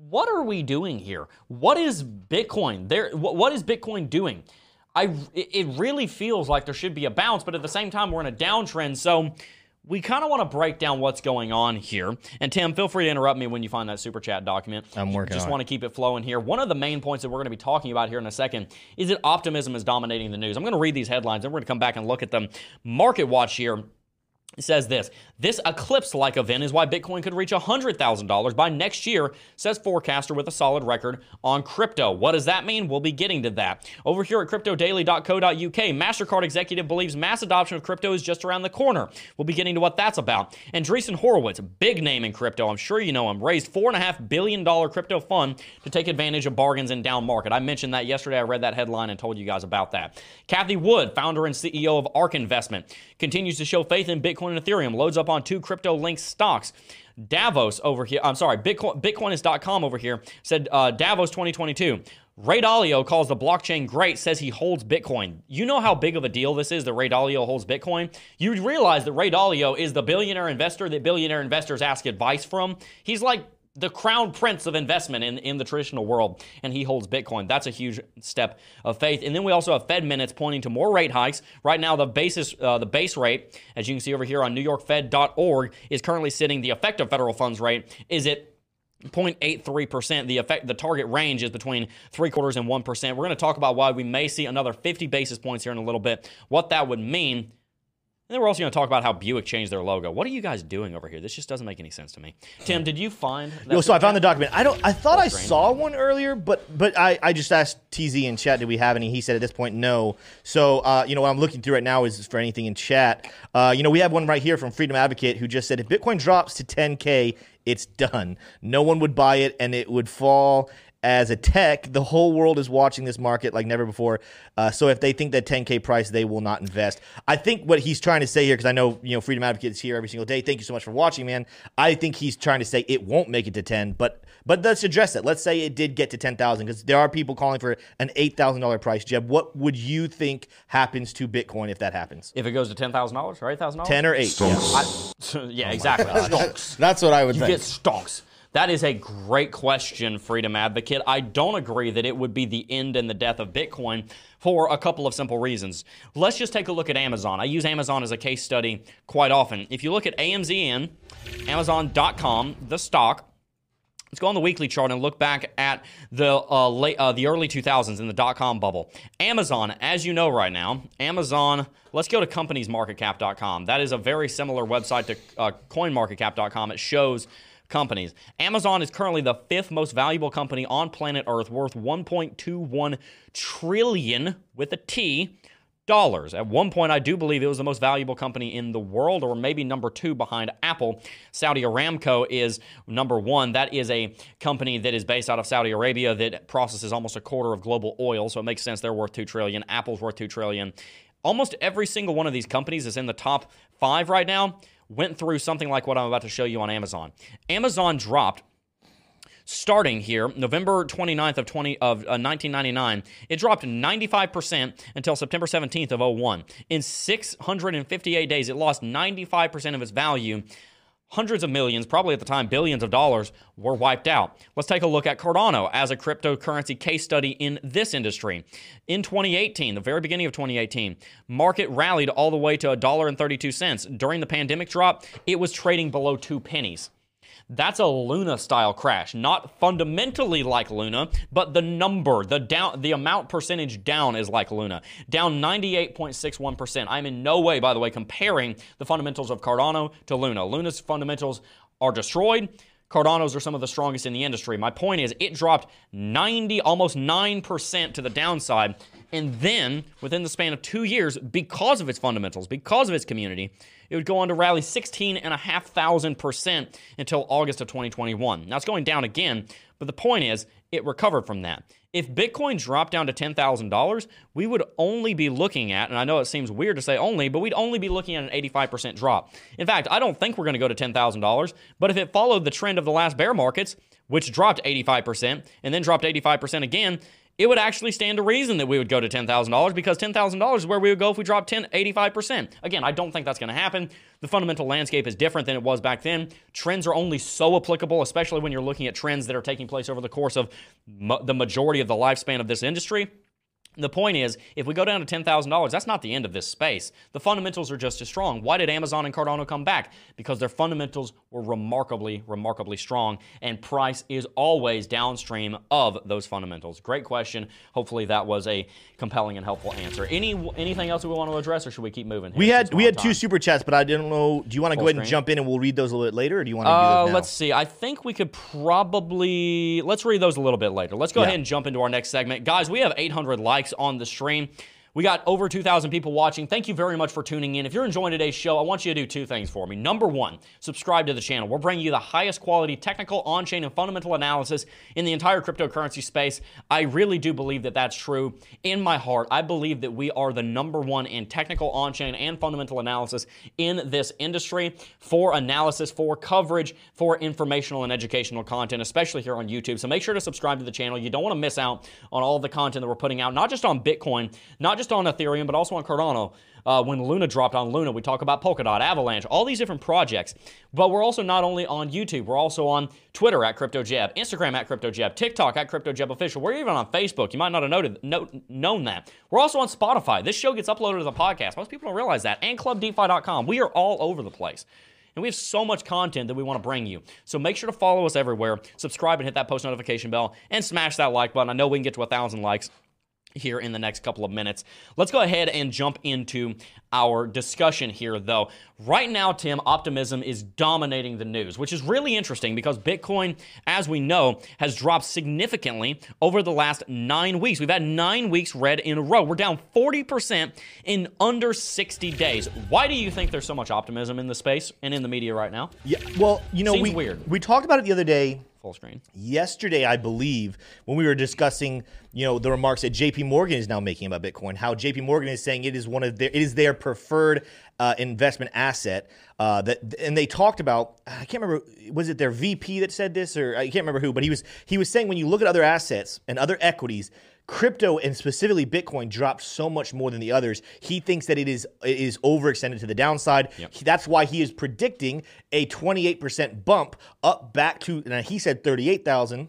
what are we doing here? What is Bitcoin? There, what is Bitcoin doing? I it really feels like there should be a bounce, but at the same time we're in a downtrend. So we kind of want to break down what's going on here. And Tim, feel free to interrupt me when you find that super chat document. I'm working. Just want to keep it flowing here. One of the main points that we're going to be talking about here in a second is that optimism is dominating the news. I'm going to read these headlines and we're going to come back and look at them. Market Watch here says this this eclipse like event is why bitcoin could reach $100000 by next year says forecaster with a solid record on crypto. What does that mean? We'll be getting to that. Over here at cryptodaily.co.uk mastercard executive believes mass adoption of crypto is just around the corner. We'll be getting to what that's about. And Andreessen Horowitz big name in crypto. I'm sure you know him raised $4.5 billion crypto fund to take advantage of bargains in down market. I mentioned that yesterday. I read that headline and told you guys about that. Cathie Wood founder and ceo of ark investment continues to show faith in bitcoin and Ethereum, loads up on two crypto linked stocks. Davos over here, I'm sorry, Bitcoin, Bitcoinist.com over here said uh, Davos 2022. Ray Dalio calls the blockchain great, says he holds Bitcoin. You know how big of a deal this is that Ray Dalio holds Bitcoin? You realize that Ray Dalio is the billionaire investor that billionaire investors ask advice from. He's like the crown prince of investment in, in the traditional world, and he holds Bitcoin. That's a huge step of faith. And then we also have Fed minutes pointing to more rate hikes. Right now, the basis, uh, the base rate, as you can see over here on NewYorkFed.org, is currently sitting. The effective federal funds rate is at 0.83%. The effect, the target range is between three quarters and 1%. We're going to talk about why we may see another 50 basis points here in a little bit, what that would mean. And then we're also going to talk about how Buick changed their logo. What are you guys doing over here? This just doesn't make any sense to me. Tim, did you find that? Yo, so I found the document. I don't. I thought I saw one earlier, but but I, I just asked TZ in chat, did we have any? He said at this point no. So uh, you know what I'm looking through right now is for anything in chat. Uh, you know we have one right here from Freedom Advocate who just said if Bitcoin drops to 10k, it's done. No one would buy it, and it would fall as a tech, the whole world is watching this market like never before. Uh, so if they think that 10k price, they will not invest. I think what he's trying to say here, because I know you know Freedom Advocate is here every single day. Thank you so much for watching, man. I think he's trying to say it won't make it to 10, but but let's address it. Let's say it did get to 10,000, because there are people calling for an eight thousand dollar price. Jeb, what would you think happens to Bitcoin if that happens? If it goes to $10,000 or $8,000? 10 or eight? Yeah. I, yeah, exactly. Stonks. That's what I would You think. get stonks. That is a great question, Freedom Advocate. I don't agree that it would be the end and the death of Bitcoin for a couple of simple reasons. Let's just take a look at Amazon. I use Amazon as a case study quite often. If you look at AMZN, Amazon.com, the stock, Let's go on the weekly chart and look back at the uh, late, uh, the early 2000s in the dot com bubble. Amazon, as you know right now, Amazon. Let's go to companiesmarketcap.com. That is a very similar website to uh, CoinMarketCap.com. It shows companies. Amazon is currently the fifth most valuable company on planet Earth, worth 1.21 trillion with a T dollars. At one point, I do believe it was the most valuable company in the world, or maybe number two behind Apple. Saudi Aramco is number one. That is a company that is based out of Saudi Arabia that processes almost a quarter of global oil, so it makes sense they're worth two trillion. Apple's worth two trillion. Almost every single one of these companies is in the top five right now. Went through something like what I'm about to show you on Amazon. Amazon dropped starting here November 29th of 20 of uh, 1999 it dropped 95% until September 17th of 01 in 658 days it lost 95% of its value hundreds of millions probably at the time billions of dollars were wiped out. Let's take a look at Cardano as a cryptocurrency case study in this industry. In 2018 the very beginning of 2018 market rallied all the way to a dollar and 32 cents. During the pandemic drop it was trading below 2 pennies that's a Luna style crash, not fundamentally like Luna, but the number, the down, the amount percentage down is like Luna, down 98.61%. I'm in no way, by the way, comparing the fundamentals of Cardano to Luna. Luna's fundamentals are destroyed. Cardano's are some of the strongest in the industry. My point is, it dropped 90, almost 9% to the downside. And then, within the span of two years, because of its fundamentals, because of its community, it would go on to rally 16,500% until August of 2021. Now, it's going down again, but the point is, it recovered from that. If Bitcoin dropped down to $10,000, we would only be looking at, and I know it seems weird to say only, but we'd only be looking at an 85% drop. In fact, I don't think we're going to go to $10,000, but if it followed the trend of the last bear markets, which dropped 85% and then dropped 85% again, it would actually stand to reason that we would go to $10,000 because $10,000 is where we would go if we dropped 10, 85%. Again, I don't think that's going to happen. The fundamental landscape is different than it was back then. Trends are only so applicable, especially when you're looking at trends that are taking place over the course of the majority of the lifespan of this industry. The point is, if we go down to $10,000, that's not the end of this space. The fundamentals are just as strong. Why did Amazon and Cardano come back? Because their fundamentals were remarkably, remarkably strong, and price is always downstream of those fundamentals. Great question. Hopefully, that was a compelling and helpful answer. Any anything else we want to address, or should we keep moving? here We had we had two time? super chats, but I didn't know. Do you want to go Full ahead and jump in and we'll read those a little bit later, or do you want to do Uh, now? let's see. I think we could probably let's read those a little bit later. Let's go Yeah. ahead and jump into our next segment, guys. We have 800 likes on the stream. We got over 2,000 people watching. Thank you very much for tuning in. If you're enjoying today's show, I want you to do two things for me. Number one, subscribe to the channel. We're bringing you the highest quality technical, on chain, and fundamental analysis in the entire cryptocurrency space. I really do believe that that's true. In my heart, I believe that we are the number one in technical, on chain, and fundamental analysis in this industry for analysis, for coverage, for informational and educational content, especially here on YouTube. So make sure to subscribe to the channel. You don't want to miss out on all the content that we're putting out, not just on Bitcoin, not just on Ethereum, but also on Cardano. Uh, when Luna dropped on Luna, we talk about Polkadot, Avalanche, all these different projects. But we're also not only on YouTube, we're also on Twitter at CryptoJeb, Instagram at CryptoJeb, TikTok at CryptoJebOfficial. We're even on Facebook. You might not have noted, no, known that. We're also on Spotify. This show gets uploaded as a podcast. Most people don't realize that. And ClubDeFi.com. We are all over the place. and we have so much content that we want to bring you. So make sure to follow us everywhere, subscribe and hit that post notification bell, and smash that like button. I know we can get to a thousand likes here in the next couple of minutes. Let's go ahead and jump into our discussion here, though. Right now, Tim, optimism is dominating the news, which is really interesting because Bitcoin, as we know, has dropped significantly over the last nine weeks. We've had nine weeks red in a row. We're down 40% in under 60 days. Why do you think there's so much optimism in the space and in the media right now? Yeah. Well, you know, Seems we weird. we talked about it the other day. Full screen. yesterday, I believe, when we were discussing, you know, the remarks that J.P. Morgan is now making about Bitcoin, how J.P. Morgan is saying it is one of their, it is their preferred uh, investment asset. Uh, that and they talked about, I can't remember, was it their VP that said this, or I can't remember who, but he was he was saying when you look at other assets and other equities. Crypto and specifically Bitcoin dropped so much more than the others. He thinks that it is it is overextended to the downside. He- that's why he is predicting a 28% bump up back to. Now he said 38,000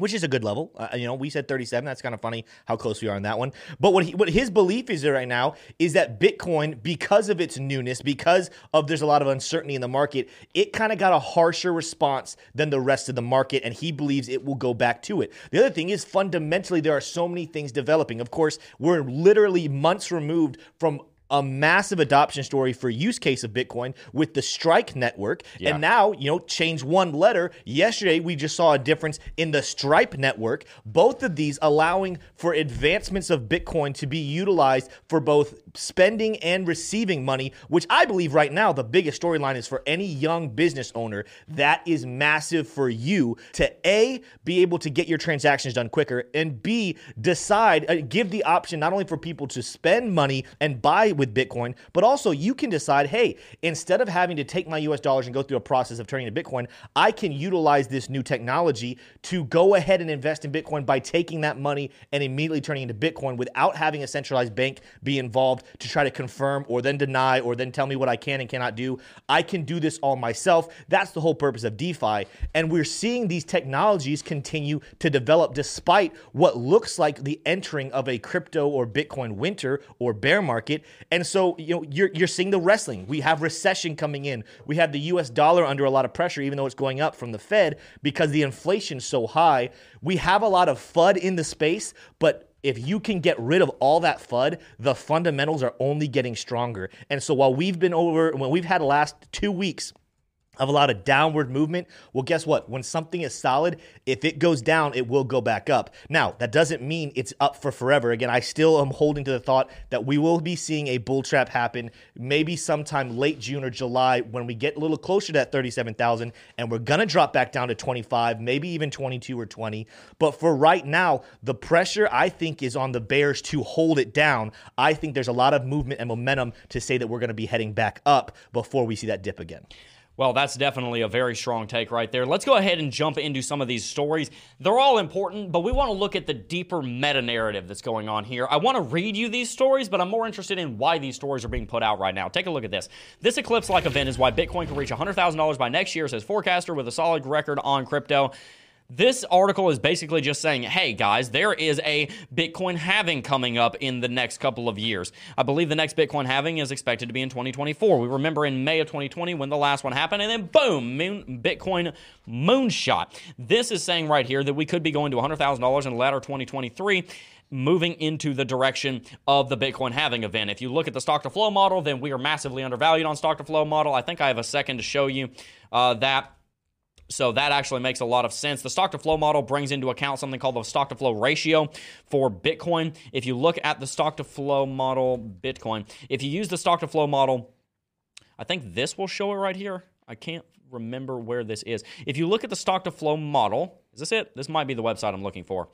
which is a good level. Uh, you know, we said 37. That's kind of funny how close we are on that one. But what he, what his belief is right now is that Bitcoin, because of its newness, because of there's a lot of uncertainty in the market, it kind of got a harsher response than the rest of the market, and he believes it will go back to it. The other thing is fundamentally there are so many things developing. Of course, we're literally months removed from a massive adoption story for use case of Bitcoin with the Strike network. Yeah. And now, you know, change one letter. Yesterday, we just saw a difference in the Stripe network. Both of these allowing for advancements of Bitcoin to be utilized for both spending and receiving money, which I believe right now the biggest storyline is for any young business owner. That is massive for you to A, be able to get your transactions done quicker, and B, decide, uh, give the option not only for people to spend money and buy with Bitcoin, but also you can decide, hey, instead of having to take my US dollars and go through a process of turning to Bitcoin, I can utilize this new technology to go ahead and invest in Bitcoin by taking that money and immediately turning into Bitcoin without having a centralized bank be involved to try to confirm or then deny or then tell me what I can and cannot do. I can do this all myself. That's the whole purpose of DeFi. And we're seeing these technologies continue to develop despite what looks like the entering of a crypto or Bitcoin winter or bear market. And so, you know, you're, you're seeing the wrestling. We have recession coming in. We have the US dollar under a lot of pressure, even though it's going up from the Fed because the inflation's so high. We have a lot of FUD in the space, but if you can get rid of all that FUD, the fundamentals are only getting stronger. And so while we've been over, when we've had the last two weeks of a lot of downward movement, well, guess what? When something is solid, if it goes down, it will go back up. Now, that doesn't mean it's up for forever. Again, I still am holding to the thought that we will be seeing a bull trap happen maybe sometime late June or July when we get a little closer to that 37,000 and we're going to drop back down to 25, maybe even 22 or 20. But for right now, the pressure I think is on the Bears to hold it down. I think there's a lot of movement and momentum to say that we're going to be heading back up before we see that dip again. Well, that's definitely a very strong take right there. Let's go ahead and jump into some of these stories. They're all important, but we want to look at the deeper meta narrative that's going on here. I want to read you these stories, but I'm more interested in why these stories are being put out right now. Take a look at this. This eclipse like event is why Bitcoin can reach $100,000 by next year, says forecaster with a solid record on crypto. This article is basically just saying, hey guys, there is a Bitcoin halving coming up in the next couple of years. I believe the next Bitcoin halving is expected to be in 2024. We remember in May of 2020 when the last one happened, and then boom, moon, Bitcoin moonshot. This is saying right here that we could be going to $100,000 in the latter 2023 moving into the direction of the Bitcoin halving event. If you look at the stock to flow model, then we are massively undervalued on stock to flow model. I think I have a second to show you uh, that. So that actually makes a lot of sense. The stock to flow model brings into account something called the stock to flow ratio for Bitcoin. If you look at the stock to flow model Bitcoin, if you use the stock to flow model, I think this will show it right here. I can't remember where this is. If you look at the stock to flow model, is this it? This might be the website I'm looking for.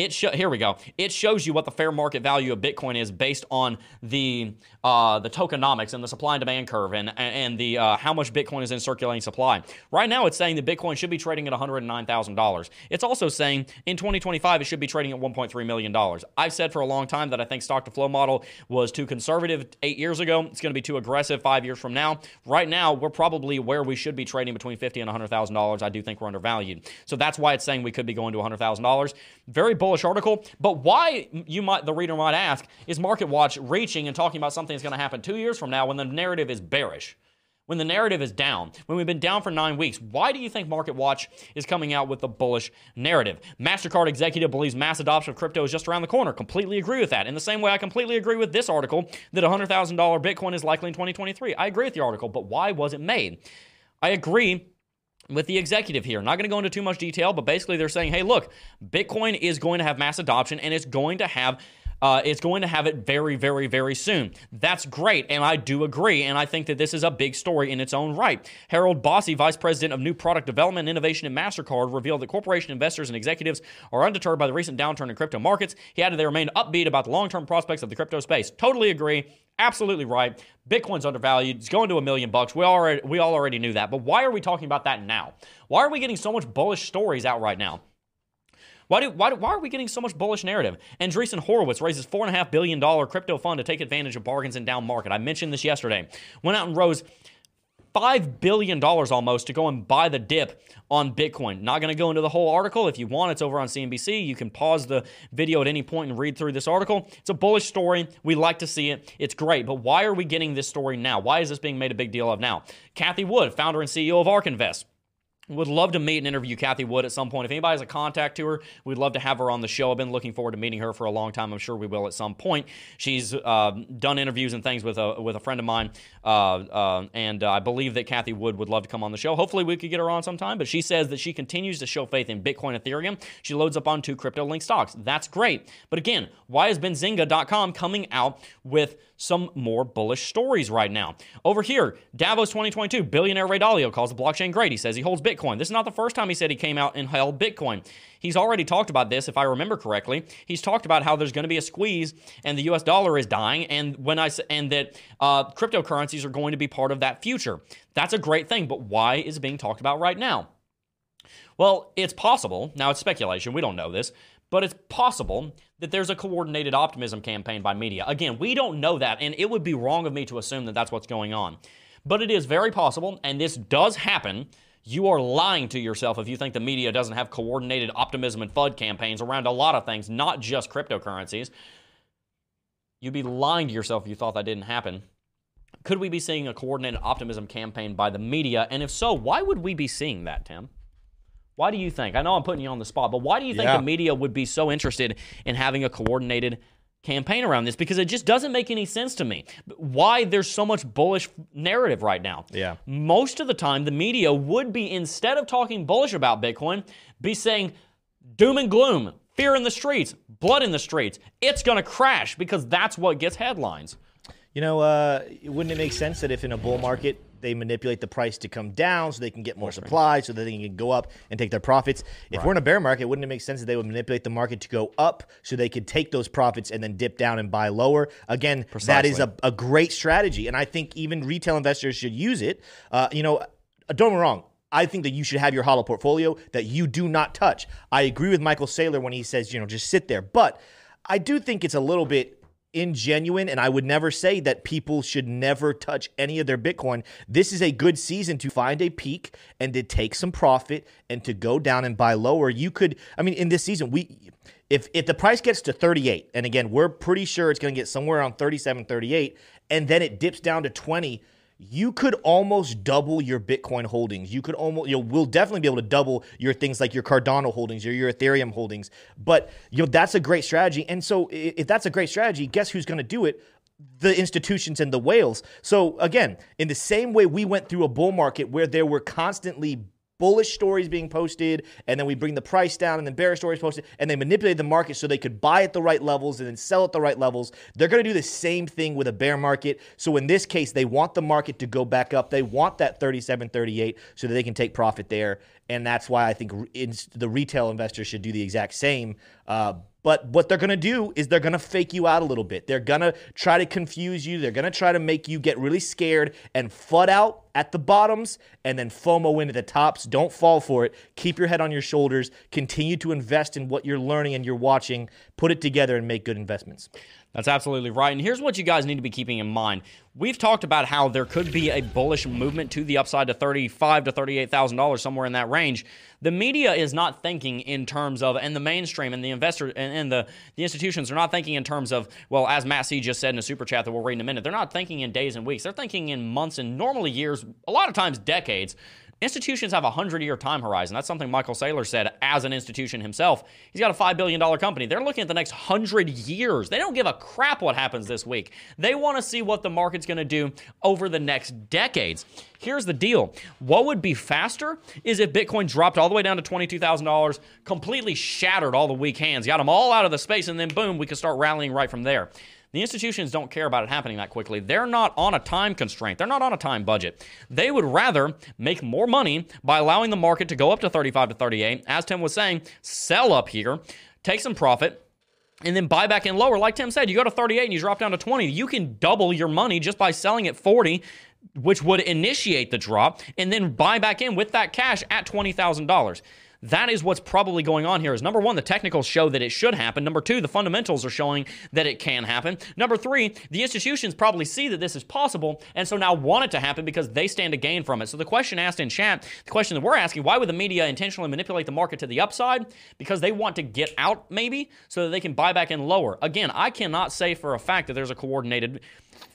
It sho- here we go. It shows you what the fair market value of Bitcoin is based on the uh, the tokenomics and the supply and demand curve and and the uh, how much Bitcoin is in circulating supply. Right now, it's saying that Bitcoin should be trading at one hundred nine thousand dollars. It's also saying in twenty twenty five it should be trading at one point three million dollars. I've said for a long time that I think stock to flow model was too conservative eight years ago. It's going to be too aggressive five years from now. Right now, we're probably where we should be trading between fifty and hundred thousand dollars. I do think we're undervalued. So that's why it's saying we could be going to hundred thousand dollars. Very article. But why you might the reader might ask is Market Watch reaching and talking about something that's going to happen two years from now when the narrative is bearish? when the narrative is down, when we've been down for nine weeks, why do you think Market Watch is coming out with a bullish narrative? MasterCard executive believes mass adoption of crypto is just around the corner. Completely agree with that. In the same way, I completely agree with this article that $100,000 Bitcoin is likely in 2023. I agree with the article, but why was it made? I agree with the executive here. Not going to go into too much detail, but basically they're saying, hey, look, Bitcoin is going to have mass adoption and it's going to have uh, it's going to have it very, very, very soon. That's great, and I do agree, and I think that this is a big story in its own right. Harold Bossy, Vice President of New Product Development Innovation at MasterCard, revealed that corporation investors and executives are undeterred by the recent downturn in crypto markets. He added they remain upbeat about the long term prospects of the crypto space. Totally agree. Absolutely right. Bitcoin's undervalued. It's going to a million bucks. We already we all already knew that. But why are we talking about that now? Why are we getting so much bullish stories out right now? Why, do, why, why are we getting so much bullish narrative? Andreessen Horowitz raises $4.5 billion crypto fund to take advantage of bargains in down market. I mentioned this yesterday. Went out and rose $5 billion almost to go and buy the dip on Bitcoin. Not going to go into the whole article. If you want, it's over on CNBC. You can pause the video at any point and read through this article. It's a bullish story. We like to see it. It's great. But why are we getting this story now? Why is this being made a big deal of now? Cathie Wood, founder and CEO of ARK Invest would love to meet and interview Cathie Wood at some point. If anybody has a contact to her, we'd love to have her on the show. I've been looking forward to meeting her for a long time. I'm sure we will at some point. She's uh, done interviews and things with a with a friend of mine, uh, uh, and I believe that Cathie Wood would love to come on the show. Hopefully, we could get her on sometime. But she says that she continues to show faith in Bitcoin, Ethereum. She loads up on two crypto link stocks. That's great. But again, why is Benzinga.com coming out with some more bullish stories right now? Over here, Davos 2022, billionaire Ray Dalio calls the blockchain great. He says he holds Bitcoin. Bitcoin. This is not the first time he said he came out and held Bitcoin. He's already talked about this, if I remember correctly. He's talked about how there's going to be a squeeze and the U.S. dollar is dying, and when I and that uh, cryptocurrencies are going to be part of that future. That's a great thing, but why is it being talked about right now? Well, it's possible. Now it's speculation. We don't know this, but it's possible that there's a coordinated optimism campaign by media. Again, we don't know that, and it would be wrong of me to assume that that's what's going on. But it is very possible, and this does happen you are lying to yourself if you think the media doesn't have coordinated optimism and FUD campaigns around a lot of things, not just cryptocurrencies. You'd be lying to yourself if you thought that didn't happen. Could we be seeing a coordinated optimism campaign by the media? And if so, why would we be seeing that, Tim? Why do you think? I know I'm putting you on the spot, but why do you think yeah. the media would be so interested in having a coordinated campaign around this because it just doesn't make any sense to me. Why there's so much bullish narrative right now. Yeah. Most of the time, the media would be, instead of talking bullish about Bitcoin, be saying doom and gloom, fear in the streets, blood in the streets. It's going to crash because that's what gets headlines. You know, uh, wouldn't it make sense that if in a bull market they manipulate the price to come down so they can get more supply so that they can go up and take their profits. If right. we're in a bear market, wouldn't it make sense that they would manipulate the market to go up so they could take those profits and then dip down and buy lower? Again, Precisely. that is a, a great strategy. And I think even retail investors should use it. Uh, you know, don't get me wrong. I think that you should have your HODL portfolio that you do not touch. I agree with Michael Saylor when he says, you know, just sit there. But I do think it's a little bit ingenuine and I would never say that people should never touch any of their Bitcoin. This is a good season to find a peak and to take some profit and to go down and buy lower. You could I mean in this season we if if the price gets to 38 and again we're pretty sure it's going to get somewhere around 37 38 and then it dips down to 20 you could almost double your Bitcoin holdings. You could almost, you know, we'll definitely be able to double your things like your Cardano holdings or your Ethereum holdings. But, you know, that's a great strategy. And so if that's a great strategy, guess who's going to do it? The institutions and the whales. So again, in the same way we went through a bull market where there were constantly bullish stories being posted, and then we bring the price down, and then bearish stories posted, and they manipulate the market so they could buy at the right levels and then sell at the right levels. They're going to do the same thing with a bear market. So in this case, they want the market to go back up. They want that 37, 38 so that they can take profit there. And that's why I think the retail investors should do the exact same. Uh, but what they're going to do is they're going to fake you out a little bit. They're going to try to confuse you. They're going to try to make you get really scared and FUD out at the bottoms and then FOMO into the tops. Don't fall for it. Keep your head on your shoulders. Continue to invest in what you're learning and you're watching. Put it together and make good investments. That's absolutely right. And here's what you guys need to be keeping in mind. We've talked about how there could be a bullish movement to the upside to thirty-five to thirty-eight thousand dollars, somewhere in that range. The media is not thinking in terms of, and the mainstream and the investor and, and the the institutions are not thinking in terms of, well, as Matt C just said in a super chat that we'll read in a minute. They're not thinking in days and weeks. They're thinking in months and normally years, a lot of times decades. Institutions have a 100 year time horizon. That's something Michael Saylor said as an institution himself. He's got a $5 billion company. They're looking at the next 100 years. They don't give a crap what happens this week. They want to see what the market's going to do over the next decades. Here's the deal what would be faster is if Bitcoin dropped all the way down to $22,000, completely shattered all the weak hands, got them all out of the space, and then boom, we could start rallying right from there. The institutions don't care about it happening that quickly. They're not on a time constraint. They're not on a time budget. They would rather make more money by allowing the market to go up to 35 to 38. As Tim was saying, sell up here, take some profit, and then buy back in lower. Like Tim said, you go to 38 and you drop down to 20. You can double your money just by selling at 40, which would initiate the drop, and then buy back in with that cash at $20,000. That is what's probably going on here. Is number one, the technicals show that it should happen. Number two, the fundamentals are showing that it can happen. Number three, the institutions probably see that this is possible and so now want it to happen because they stand to gain from it. So the question asked in chat, the question that we're asking, why would the media intentionally manipulate the market to the upside? Because they want to get out maybe so that they can buy back in lower. Again, I cannot say for a fact that there's a coordinated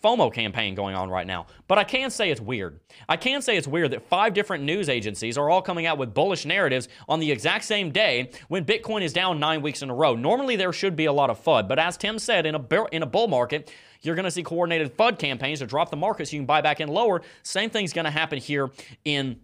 FOMO campaign going on right now. But I can say it's weird. I can say it's weird that five different news agencies are all coming out with bullish narratives on the exact same day when Bitcoin is down nine weeks in a row. Normally there should be a lot of FUD, but as Tim said, in a in a bull market, you're going to see coordinated FUD campaigns to drop the market so you can buy back in lower. Same thing's going to happen here in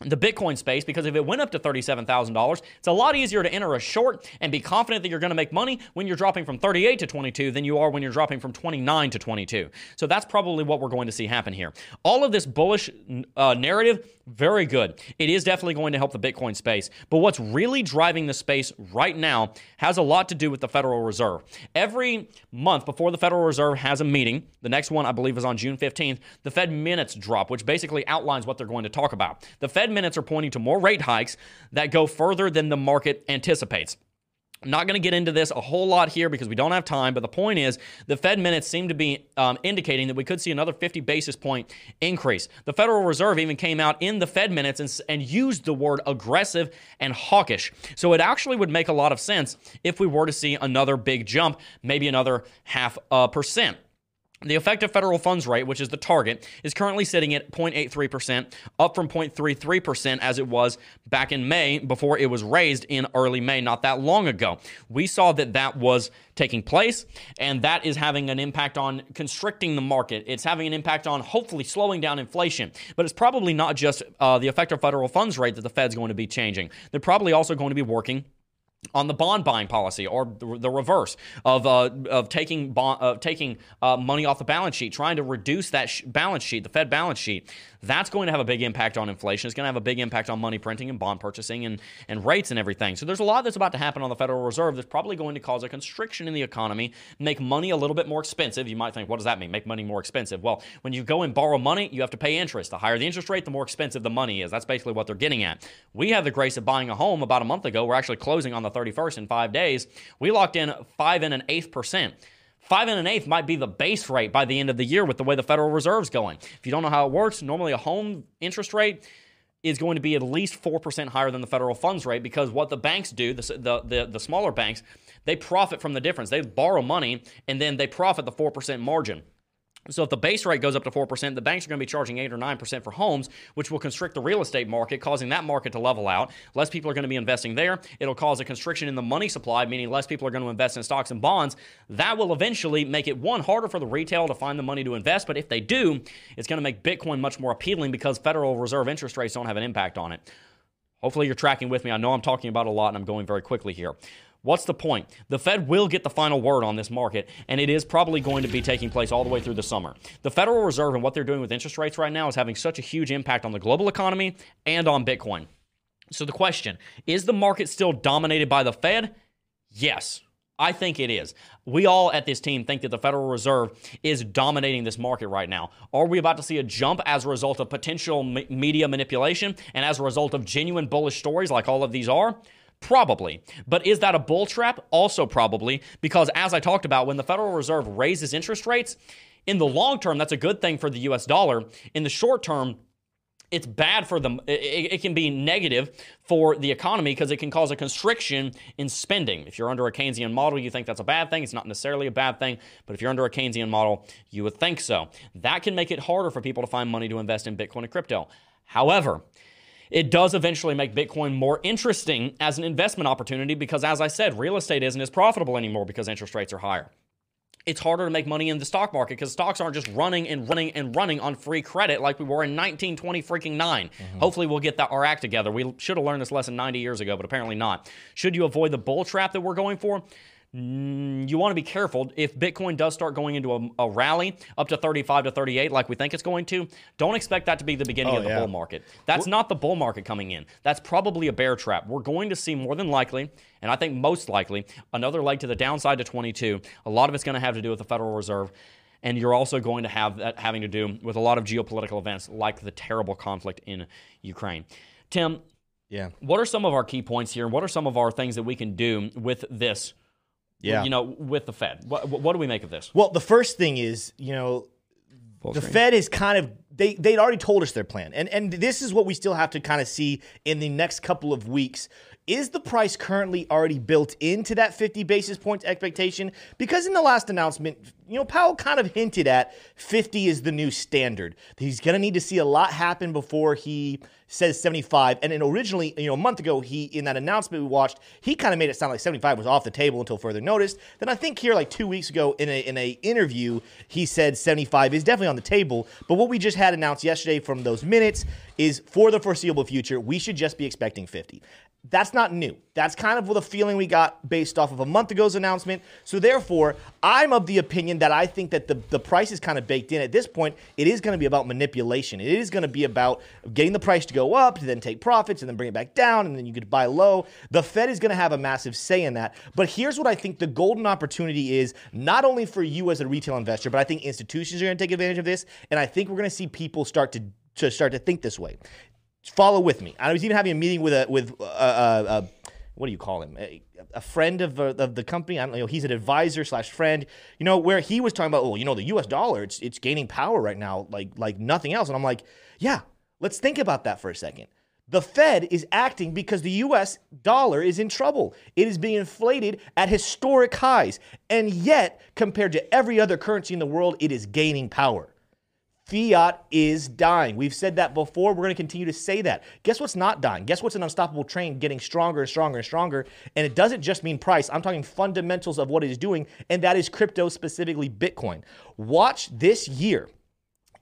the Bitcoin space because if it went up to $37,000, it's a lot easier to enter a short and be confident that you're going to make money when you're dropping from 38 to 22 than you are when you're dropping from 29 to 22. So that's probably what we're going to see happen here. All of this bullish uh, narrative, very good. It is definitely going to help the Bitcoin space. But what's really driving the space right now has a lot to do with the Federal Reserve. Every month before the Federal Reserve has a meeting, the next one I believe is on June 15th, the Fed minutes drop, which basically outlines what they're going to talk about. The Fed minutes are pointing to more rate hikes that go further than the market anticipates. I'm not going to get into this a whole lot here because we don't have time, but the point is the Fed minutes seem to be um, indicating that we could see another 50 basis point increase. The Federal Reserve even came out in the Fed minutes and, and used the word aggressive and hawkish. So it actually would make a lot of sense if we were to see another big jump, maybe another half a percent. The effective federal funds rate, which is the target, is currently sitting at 0.83%, up from 0.33% as it was back in May before it was raised in early May, not that long ago. We saw that that was taking place, and that is having an impact on constricting the market. It's having an impact on hopefully slowing down inflation. But it's probably not just uh, the effective federal funds rate that the Fed's going to be changing. They're probably also going to be working on the bond buying policy or the, reverse of, uh, of taking bond, uh, taking uh, money off the balance sheet, trying to reduce that sh- balance sheet, the Fed balance sheet. That's going to have a big impact on inflation. It's going to have a big impact on money printing and bond purchasing and, and rates and everything. So there's a lot that's about to happen on the Federal Reserve that's probably going to cause a constriction in the economy, make money a little bit more expensive. You might think, what does that mean? Make money more expensive? Well, when you go and borrow money, you have to pay interest. The higher the interest rate, the more expensive the money is. That's basically what they're getting at. We have the grace of buying a home about a month ago. We're actually closing on the 31st in five days. We locked in five and an eighth percent. Five and an eighth might be the base rate by the end of the year with the way the Federal Reserve's going. If you don't know how it works, normally a home interest rate is going to be at least 4% higher than the federal funds rate because what the banks do, the, the, the, the smaller banks, they profit from the difference. They borrow money and then they profit the 4% margin. So if the base rate goes up to 4%, the banks are going to be charging 8 or 9% for homes, which will constrict the real estate market, causing that market to level out. Less people are going to be investing there. It'll cause a constriction in the money supply, meaning less people are going to invest in stocks and bonds. That will eventually make it one harder for the retail to find the money to invest, but if they do, it's going to make Bitcoin much more appealing because Federal Reserve interest rates don't have an impact on it. Hopefully you're tracking with me. I know I'm talking about a lot and I'm going very quickly here. What's the point? The Fed will get the final word on this market, and it is probably going to be taking place all the way through the summer. The Federal Reserve and what they're doing with interest rates right now is having such a huge impact on the global economy and on Bitcoin. So the question is the market still dominated by the Fed? Yes. I think it is. We all at this team think that the Federal Reserve is dominating this market right now. Are we about to see a jump as a result of potential media manipulation and as a result of genuine bullish stories like all of these are? Probably. But is that a bull trap? Also, probably. Because as I talked about, when the Federal Reserve raises interest rates, in the long term, that's a good thing for the US dollar. In the short term, it's bad for them. It, can be negative for the economy because it can cause a constriction in spending. If you're under a Keynesian model, you think that's a bad thing. It's not necessarily a bad thing, but if you're under a Keynesian model, you would think so. That can make it harder for people to find money to invest in Bitcoin and crypto. However, it does eventually make Bitcoin more interesting as an investment opportunity because, as I said, real estate isn't as profitable anymore because interest rates are higher it's harder to make money in the stock market because stocks aren't just running and running and running on free credit like we were in 1920 freaking 9. Mm-hmm. Hopefully we'll get that our act together. We should have learned this lesson 90 years ago, but apparently not. Should you avoid the bull trap that we're going for? Mm, you want to be careful if Bitcoin does start going into a, a, rally up to 35 to 38, like we think it's going to. Don't expect that to be the beginning oh, of the yeah. bull market. That's not the bull market coming in. That's probably a bear trap. We're going to see more than likely, and I think most likely, another leg to the downside to 22. A lot of it's going to have to do with the Federal Reserve. And you're also going to have that having to do with a lot of geopolitical events like the terrible conflict in Ukraine. Tim, yeah. What are some of our key points here? What are some of our things that we can do with this yeah. you know, with the Fed. What, what do we make of this? Well, the first thing is, you know, Full the screen. Fed is kind of they they'd already told us their plan, and and this is what we still have to kind of see in the next couple of weeks. Is the price currently already built into that 50 basis points expectation? Because in the last announcement, you know, Powell kind of hinted at 50 is the new standard. He's going to need to see a lot happen before he says 75. And then originally, you know, a month ago, he in that announcement we watched, he kind of made it sound like 75 was off the table until further notice. Then I think here, like two weeks ago, in a in a interview, he said 75 is definitely on the table. But what we just had announced yesterday from those minutes is for the foreseeable future, we should just be expecting 50. That's not new. That's kind of the feeling we got based off of a month ago's announcement. So therefore, I'm of the opinion that I think that the, the price is kind of baked in. At this point, it is going to be about manipulation. It is going to be about getting the price to go up, to then take profits, and then bring it back down, and then you could buy low. The Fed is going to have a massive say in that. But here's what I think the golden opportunity is, not only for you as a retail investor, but I think institutions are going to take advantage of this. And I think we're going to see people start to to start to think this way follow with me. I was even having a meeting with a with a, a, a what do you call him? A, a friend of, uh, of the company. I don't know. He's an advisor slash friend. You know where he was talking about. Oh, you know the U.S. dollar. It's it's gaining power right now, like like nothing else. And I'm like, yeah. Let's think about that for a second. The Fed is acting because the US dollar is in trouble. It is being inflated at historic highs. And yet, compared to every other currency in the world, it is gaining power. Fiat is dying. We've said that before. We're going to continue to say that. Guess what's not dying? Guess what's an unstoppable train getting stronger and stronger and stronger? And it doesn't just mean price. I'm talking fundamentals of what it is doing, and that is crypto, specifically Bitcoin. Watch this year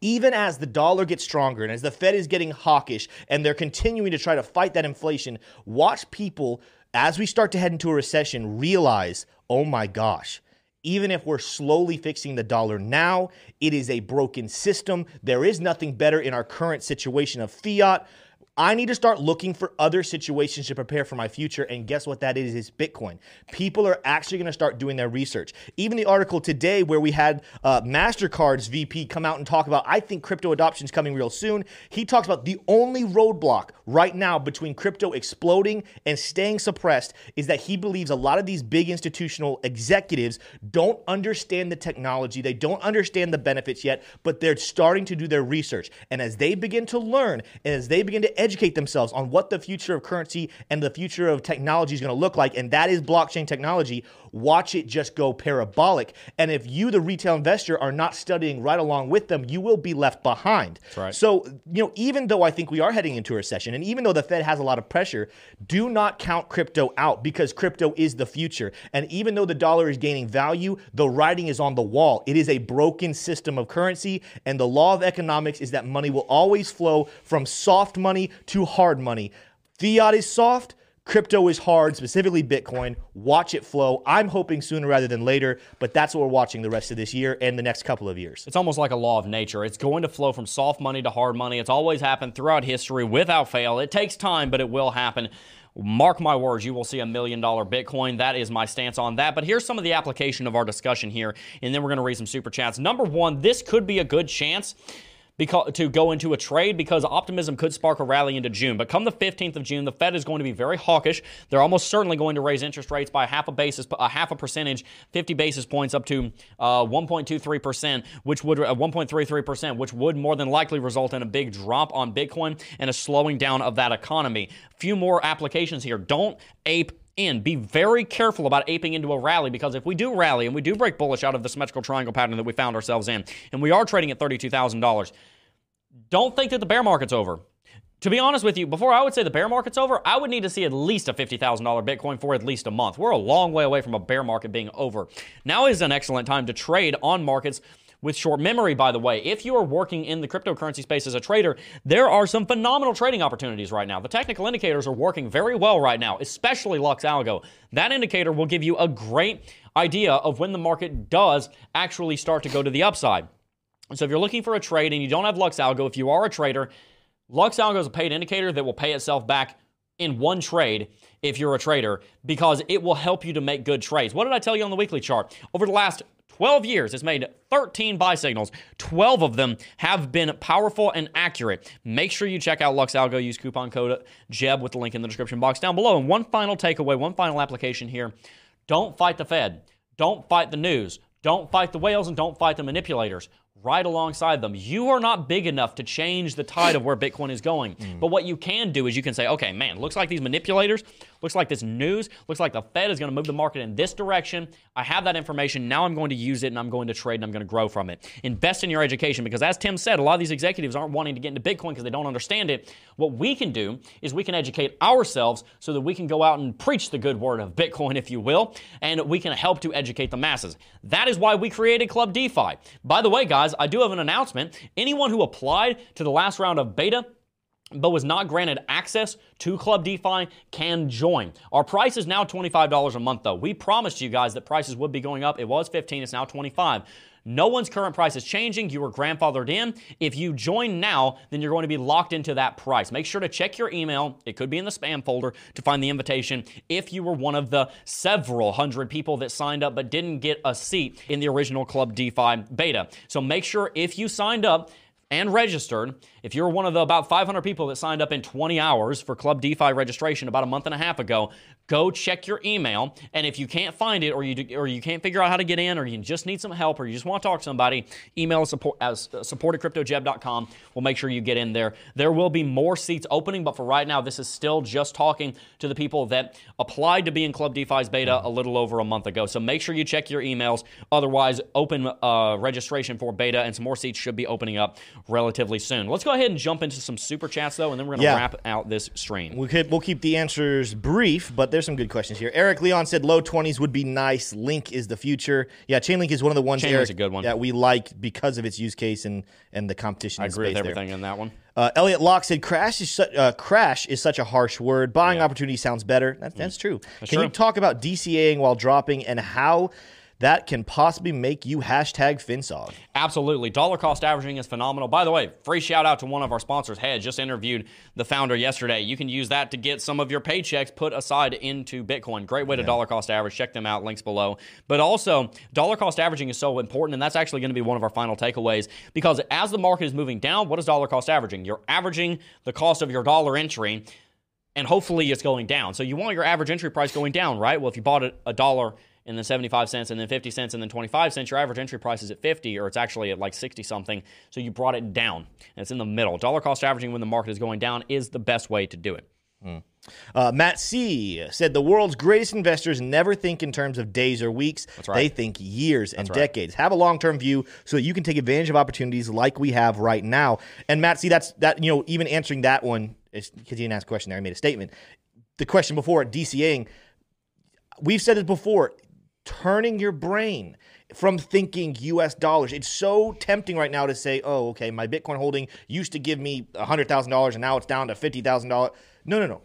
even as the dollar gets stronger and as the Fed is getting hawkish and they're continuing to try to fight that inflation, watch people as we start to head into a recession realize, oh my gosh, even if we're slowly fixing the dollar now, it is a broken system. There is nothing better in our current situation of fiat. I need to start looking for other situations to prepare for my future. And guess what that is? Is Bitcoin. People are actually going to start doing their research. Even the article today where we had uh, MasterCard's VP come out and talk about, I think crypto adoption is coming real soon. He talks about the only roadblock right now between crypto exploding and staying suppressed is that he believes a lot of these big institutional executives don't understand the technology. They don't understand the benefits yet, but they're starting to do their research. And as they begin to learn and as they begin to educate themselves on what the future of currency and the future of technology is going to look like, and that is blockchain technology, watch it just go parabolic. And if you, the retail investor, are not studying right along with them, you will be left behind. Right. So, you know, even though I think we are heading into a recession, and even though the Fed has a lot of pressure, do not count crypto out because crypto is the future. And even though the dollar is gaining value, the writing is on the wall. It is a broken system of currency, and the law of economics is that money will always flow from soft money to hard money. Fiat is soft, Crypto is hard, specifically Bitcoin. Watch it flow. I'm hoping sooner rather than later, but that's what we're watching the rest of this year and the next couple of years. It's almost like a law of nature. It's going to flow from soft money to hard money. It's always happened throughout history without fail. It takes time, but it will happen. Mark my words, you will see a million dollar Bitcoin. That is my stance on that. But here's some of the application of our discussion here, and then we're going to read some super chats. Number one, this could be a good chance because to go into a trade because optimism could spark a rally into June. But come the 15th of June, the Fed is going to be very hawkish. They're almost certainly going to raise interest rates by half a basis, a half a percentage, 50 basis points up to uh, 1.23 percent, which would uh, 1.33 percent, which would more than likely result in a big drop on Bitcoin and a slowing down of that economy. Few more applications here. Don't ape in. Be very careful about aping into a rally because if we do rally and we do break bullish out of the symmetrical triangle pattern that we found ourselves in, and we are trading at $32,000, don't think that the bear market's over. To be honest with you, before I would say the bear market's over, I would need to see at least a $50,000 Bitcoin for at least a month. We're a long way away from a bear market being over. Now is an excellent time to trade on markets with short memory, by the way. If you are working in the cryptocurrency space as a trader, there are some phenomenal trading opportunities right now. The technical indicators are working very well right now, especially Lux Algo. That indicator will give you a great idea of when the market does actually start to go to the upside. So if you're looking for a trade and you don't have Lux Algo, if you are a trader, Lux Algo is a paid indicator that will pay itself back in one trade if you're a trader because it will help you to make good trades. What did I tell you on the weekly chart? Over the last 12 years, it's made 13 buy signals. 12 of them have been powerful and accurate. Make sure you check out Lux Algo. Use coupon code JEB with the link in the description box down below. And one final takeaway, one final application here. Don't fight the Fed. Don't fight the news. Don't fight the whales and don't fight the manipulators right alongside them. You are not big enough to change the tide of where Bitcoin is going. Mm. But what you can do is you can say, okay, man, looks like these manipulators, looks like this news, looks like the Fed is going to move the market in this direction. I have that information. Now I'm going to use it and I'm going to trade and I'm going to grow from it. Invest in your education because, as Tim said, a lot of these executives aren't wanting to get into Bitcoin because they don't understand it. What we can do is we can educate ourselves so that we can go out and preach the good word of Bitcoin, if you will, and we can help to educate the masses. That is why we created Club DeFi. By the way, guys, I do have an announcement. Anyone who applied to the last round of beta, but was not granted access to Club DeFi can join. Our price is now $25 a month though. We promised you guys that prices would be going up. It was 15, it's now 25. No one's current price is changing. You were grandfathered in. If you join now, then you're going to be locked into that price. Make sure to check your email. It could be in the spam folder to find the invitation if you were one of the several hundred people that signed up but didn't get a seat in the original Club DeFi beta. So make sure if you signed up, and registered. If you're one of the about 500 people that signed up in 20 hours for Club DeFi registration about a month and a half ago, go check your email. And if you can't find it, or you or you can't figure out how to get in, or you just need some help, or you just want to talk to somebody, email support as uh, support at cryptojeb.com. We'll make sure you get in there. There will be more seats opening, but for right now, this is still just talking to the people that applied to be in Club DeFi's beta a little over a month ago. So make sure you check your emails. Otherwise, open uh, registration for beta, and some more seats should be opening up relatively soon. Let's go ahead and jump into some super chats though, and then we're going to yeah. wrap out this stream. We could we'll keep the answers brief, but there's some good questions here. Eric Leon said low 20s would be nice. Link is the future. Yeah, Chainlink is one of the ones Chainlink's a good one. that we like because of its use case and and the competition. I agree with everything there. in that one. Uh, Elliot Locke said crash is su- uh, crash is such a harsh word. Buying yeah. opportunity sounds better. That, that's mm. true. That's Can true. you talk about DCAing while dropping and how that can possibly make you hashtag FinSog. Absolutely. Dollar cost averaging is phenomenal. By the way, free shout out to one of our sponsors, Hedge. Just interviewed the founder yesterday. You can use that to get some of your paychecks put aside into Bitcoin. Great way to yeah. dollar cost average. Check them out. Links below. But also, dollar cost averaging is so important, and that's actually going to be one of our final takeaways because as the market is moving down, what is dollar cost averaging? You're averaging the cost of your dollar entry and hopefully it's going down. So you want your average entry price going down, right? Well, if you bought a dollar and then 75 cents and then 50 cents and then 25 cents, your average entry price is at 50 or it's actually at like 60 something. So you brought it down and it's in the middle. Dollar cost averaging when the market is going down is the best way to do it. Mm. Uh, Matt C said the world's greatest investors never think in terms of days or weeks. Right. They think years and decades. Have a long term view so that you can take advantage of opportunities like we have right now. And Matt C, that's that. You know, even answering that one because he didn't ask a question there, he made a statement. The question before at DCAing, we've said it before turning your brain from thinking US dollars. It's so tempting right now to say, oh, okay, my Bitcoin holding used to give me $100,000 and now it's down to $50,000. No, no, no.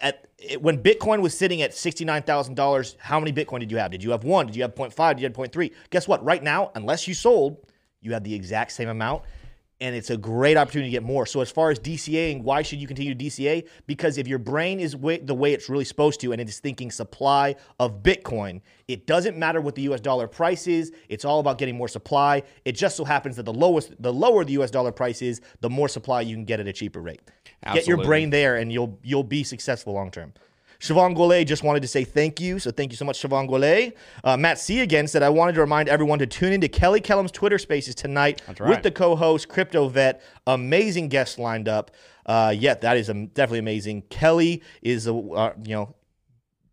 At, when Bitcoin was sitting at $69,000, how many Bitcoin did you have? Did you have one? Did you have 0.5? Did you have 0.3? Guess what? Right now, unless you sold, you have the exact same amount. And it's a great opportunity to get more. So as far as DCAing, why should you continue to DCA? Because if your brain is way, the way it's really supposed to, and it is thinking supply of Bitcoin, it doesn't matter what the U.S. dollar price is. It's all about getting more supply. It just so happens that the lowest, the lower the U.S. dollar price is, the more supply you can get at a cheaper rate. Get your brain there, and you'll you'll be successful long term. Siobhan Goulet just wanted to say thank you. So thank you so much, Siobhan Goulet. Uh, Matt C again said, I wanted to remind everyone to tune into Kelly Kellum's Twitter spaces tonight with the co host, Crypto Vet. Amazing guests lined up. Uh, yeah, that is definitely amazing. Kelly is, a, uh, you know,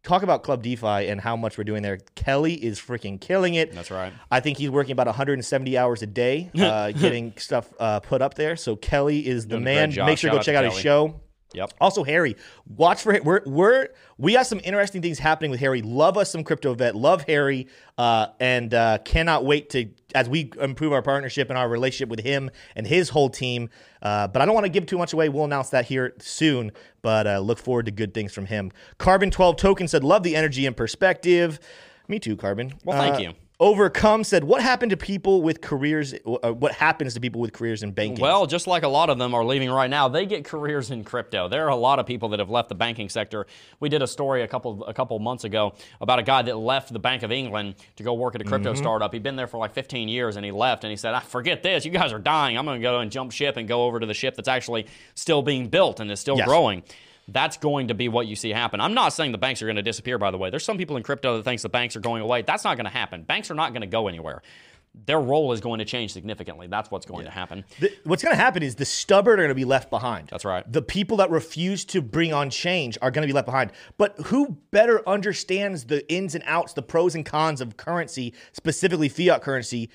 talk about Club DeFi and how much we're doing there. Kelly is freaking killing it. That's right. I think he's working about 170 hours a day uh, getting stuff uh, put up there. So Kelly is the Doing man. Make sure to go check out his show. Yep. Also, Harry, watch for we're we're we got some interesting things happening with Harry. Love us some crypto vet. Love Harry, uh, and uh, cannot wait to as we improve our partnership and our relationship with him and his whole team. Uh, but I don't want to give too much away. We'll announce that here soon. But uh, look forward to good things from him. Carbon twelve token said, "Love the energy and perspective." Me too, Carbon. Well, thank Uh, you. Overcome said, "What happened to people with careers? Uh, uh, what happens to people with careers in banking?" Well, just like a lot of them are leaving right now, they get careers in crypto. There are a lot of people that have left the banking sector. We did a story a couple a couple months ago about a guy that left the Bank of England to go work at a crypto mm-hmm. startup. He'd been there for like 15 years and he left and he said, "I forget this. You guys are dying. I'm going to go and jump ship and go over to the ship that's actually still being built and is still Yes. growing." That's going to be what you see happen. I'm not saying the banks are going to disappear, by the way. There's some people in crypto that thinks the banks are going away. That's not going to happen. Banks are not going to go anywhere. Their role is going to change significantly. That's what's going to happen. The- what's going to happen is the stubborn are going to be left behind. That's right. The people that refuse to bring on change are going to be left behind. But who better understands the ins and outs, the pros and cons of currency, specifically fiat currency?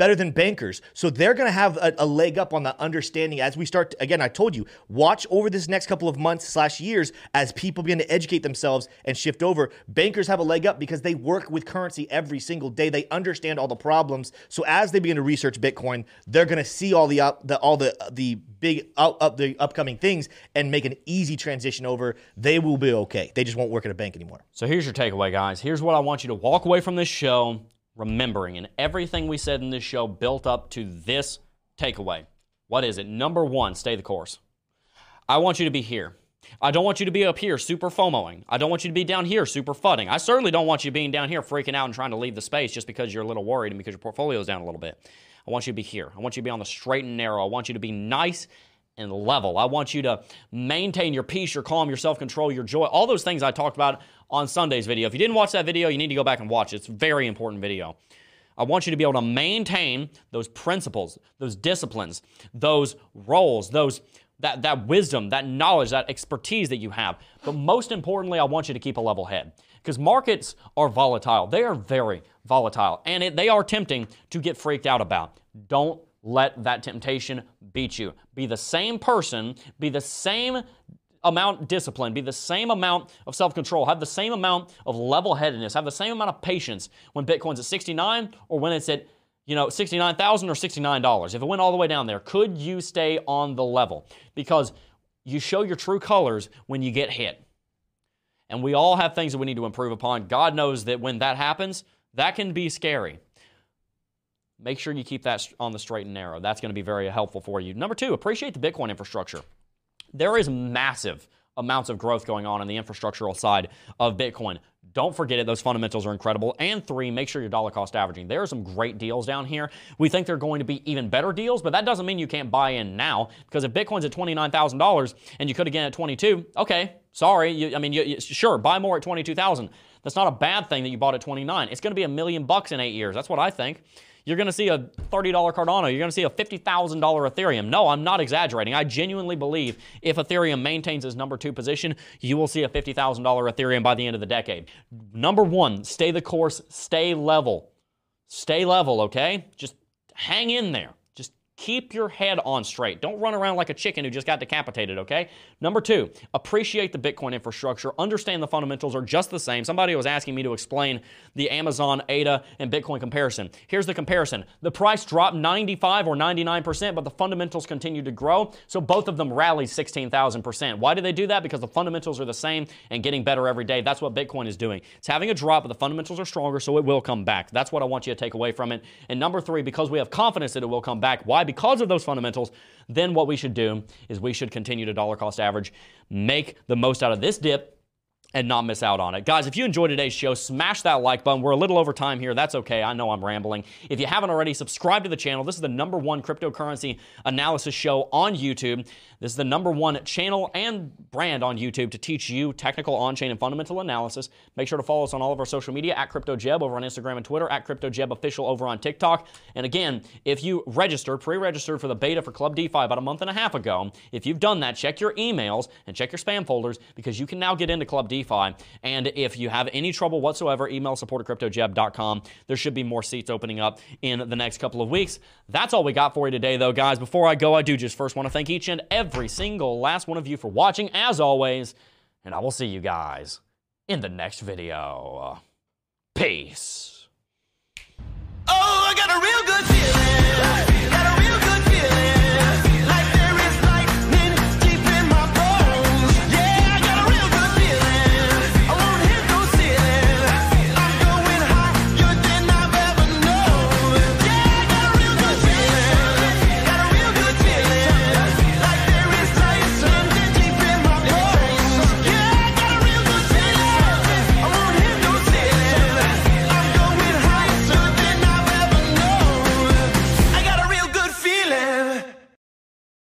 Better than bankers. So they're going to have a, a leg up on the understanding as we start. To, again, I told you, watch over this next couple of months slash years as people begin to educate themselves and shift over. Bankers have a leg up because they work with currency every single day. They understand all the problems. So as they begin to research Bitcoin, they're going to see all the up, the all the the big up, up the upcoming things and make an easy transition over. They will be okay. They just won't work at a bank anymore. So here's your takeaway, guys. Here's what I want you to walk away from this show remembering, and everything we said in this show built up to this takeaway. What is it? Number one, stay the course. I want you to be here. I don't want you to be up here super FOMOing. I don't want you to be down here super fudding. I certainly don't want you being down here freaking out and trying to leave the space just because you're a little worried and because your portfolio is down a little bit. I want you to be here. I want you to be on the straight and narrow. I want you to be nice and level. I want you to maintain your peace, your calm, your self control, your joy. All those things I talked about on Sunday's video. If you didn't watch that video, you need to go back and watch it. It's a very important video. I want you to be able to maintain those principles, those disciplines, those roles, those that, that wisdom, that knowledge, that expertise that you have. But most importantly, I want you to keep a level head because markets are volatile. They are very volatile and it, they are tempting to get freaked out about. Don't let that temptation beat you. Be the same person, be the same amount discipline, be the same amount of self-control, have the same amount of level-headedness, have the same amount of patience when Bitcoin's at 69 or when it's at you know 69,000 or 69 dollars. If it went all the way down there, could you stay on the level? Because you show your true colors when you get hit. And we all have things that we need to improve upon. God knows that when that happens, that can be scary. Make sure you keep that on the straight and narrow. That's going to be very helpful for you. Number two, appreciate the Bitcoin infrastructure there is massive amounts of growth going on in the infrastructural side of Bitcoin. Don't forget it, those fundamentals are incredible. And three, make sure you're dollar cost averaging. There are some great deals down here. We think they're going to be even better deals, but that doesn't mean you can't buy in now because if Bitcoin's at $29,000 and you could again at 22, okay, sorry. You, I mean, you, you- sure, buy more at 22,000. That's not a bad thing that you bought at 29. It's going to be a million bucks in eight years. That's what I think. You're going to see a $30 Cardano. You're going to see a $50,000 Ethereum. No, I'm not exaggerating. I genuinely believe if Ethereum maintains its number two position, you will see a $50,000 Ethereum by the end of the decade. Number one, stay the course, stay level. Stay level, okay? Just hang in there. Keep your head on straight. Don't run around like a chicken who just got decapitated, okay? Number two, appreciate the Bitcoin infrastructure. Understand the fundamentals are just the same. Somebody was asking me to explain the Amazon, ADA, and Bitcoin comparison. Here's the comparison the price dropped 95 or 99%, but the fundamentals continue to grow. So both of them rallied 16,000%. Why do they do that? Because the fundamentals are the same and getting better every day. That's what Bitcoin is doing. It's having a drop, but the fundamentals are stronger, so it will come back. That's what I want you to take away from it. And number three, because we have confidence that it will come back, why because of those fundamentals, then what we should do is we should continue to dollar cost average, make the most out of this dip and not miss out on it. Guys, if you enjoyed today's show, smash that like button. We're a little over time here. That's okay. I know I'm rambling. If you haven't already, subscribe to the channel. This is the number one cryptocurrency analysis show on YouTube. This is the number one channel and brand on YouTube to teach you technical on-chain and fundamental analysis. Make sure to follow us on all of our social media at CryptoJeb over on Instagram and Twitter, at CryptoJeb official over on TikTok. And again, if you registered, pre-registered for the beta for Club DeFi about a month and a half ago, if you've done that, check your emails and check your spam folders because you can now get into Club DeFi. And if you have any trouble whatsoever, email support at CryptoJeb.com. There should be more seats opening up in the next couple of weeks. That's all we got for you today, though, guys. Before I go, I do just first want to thank each and every every single last one of you for watching, as always, and I will see you guys in the next video. Peace. Oh, I got a real good feeling.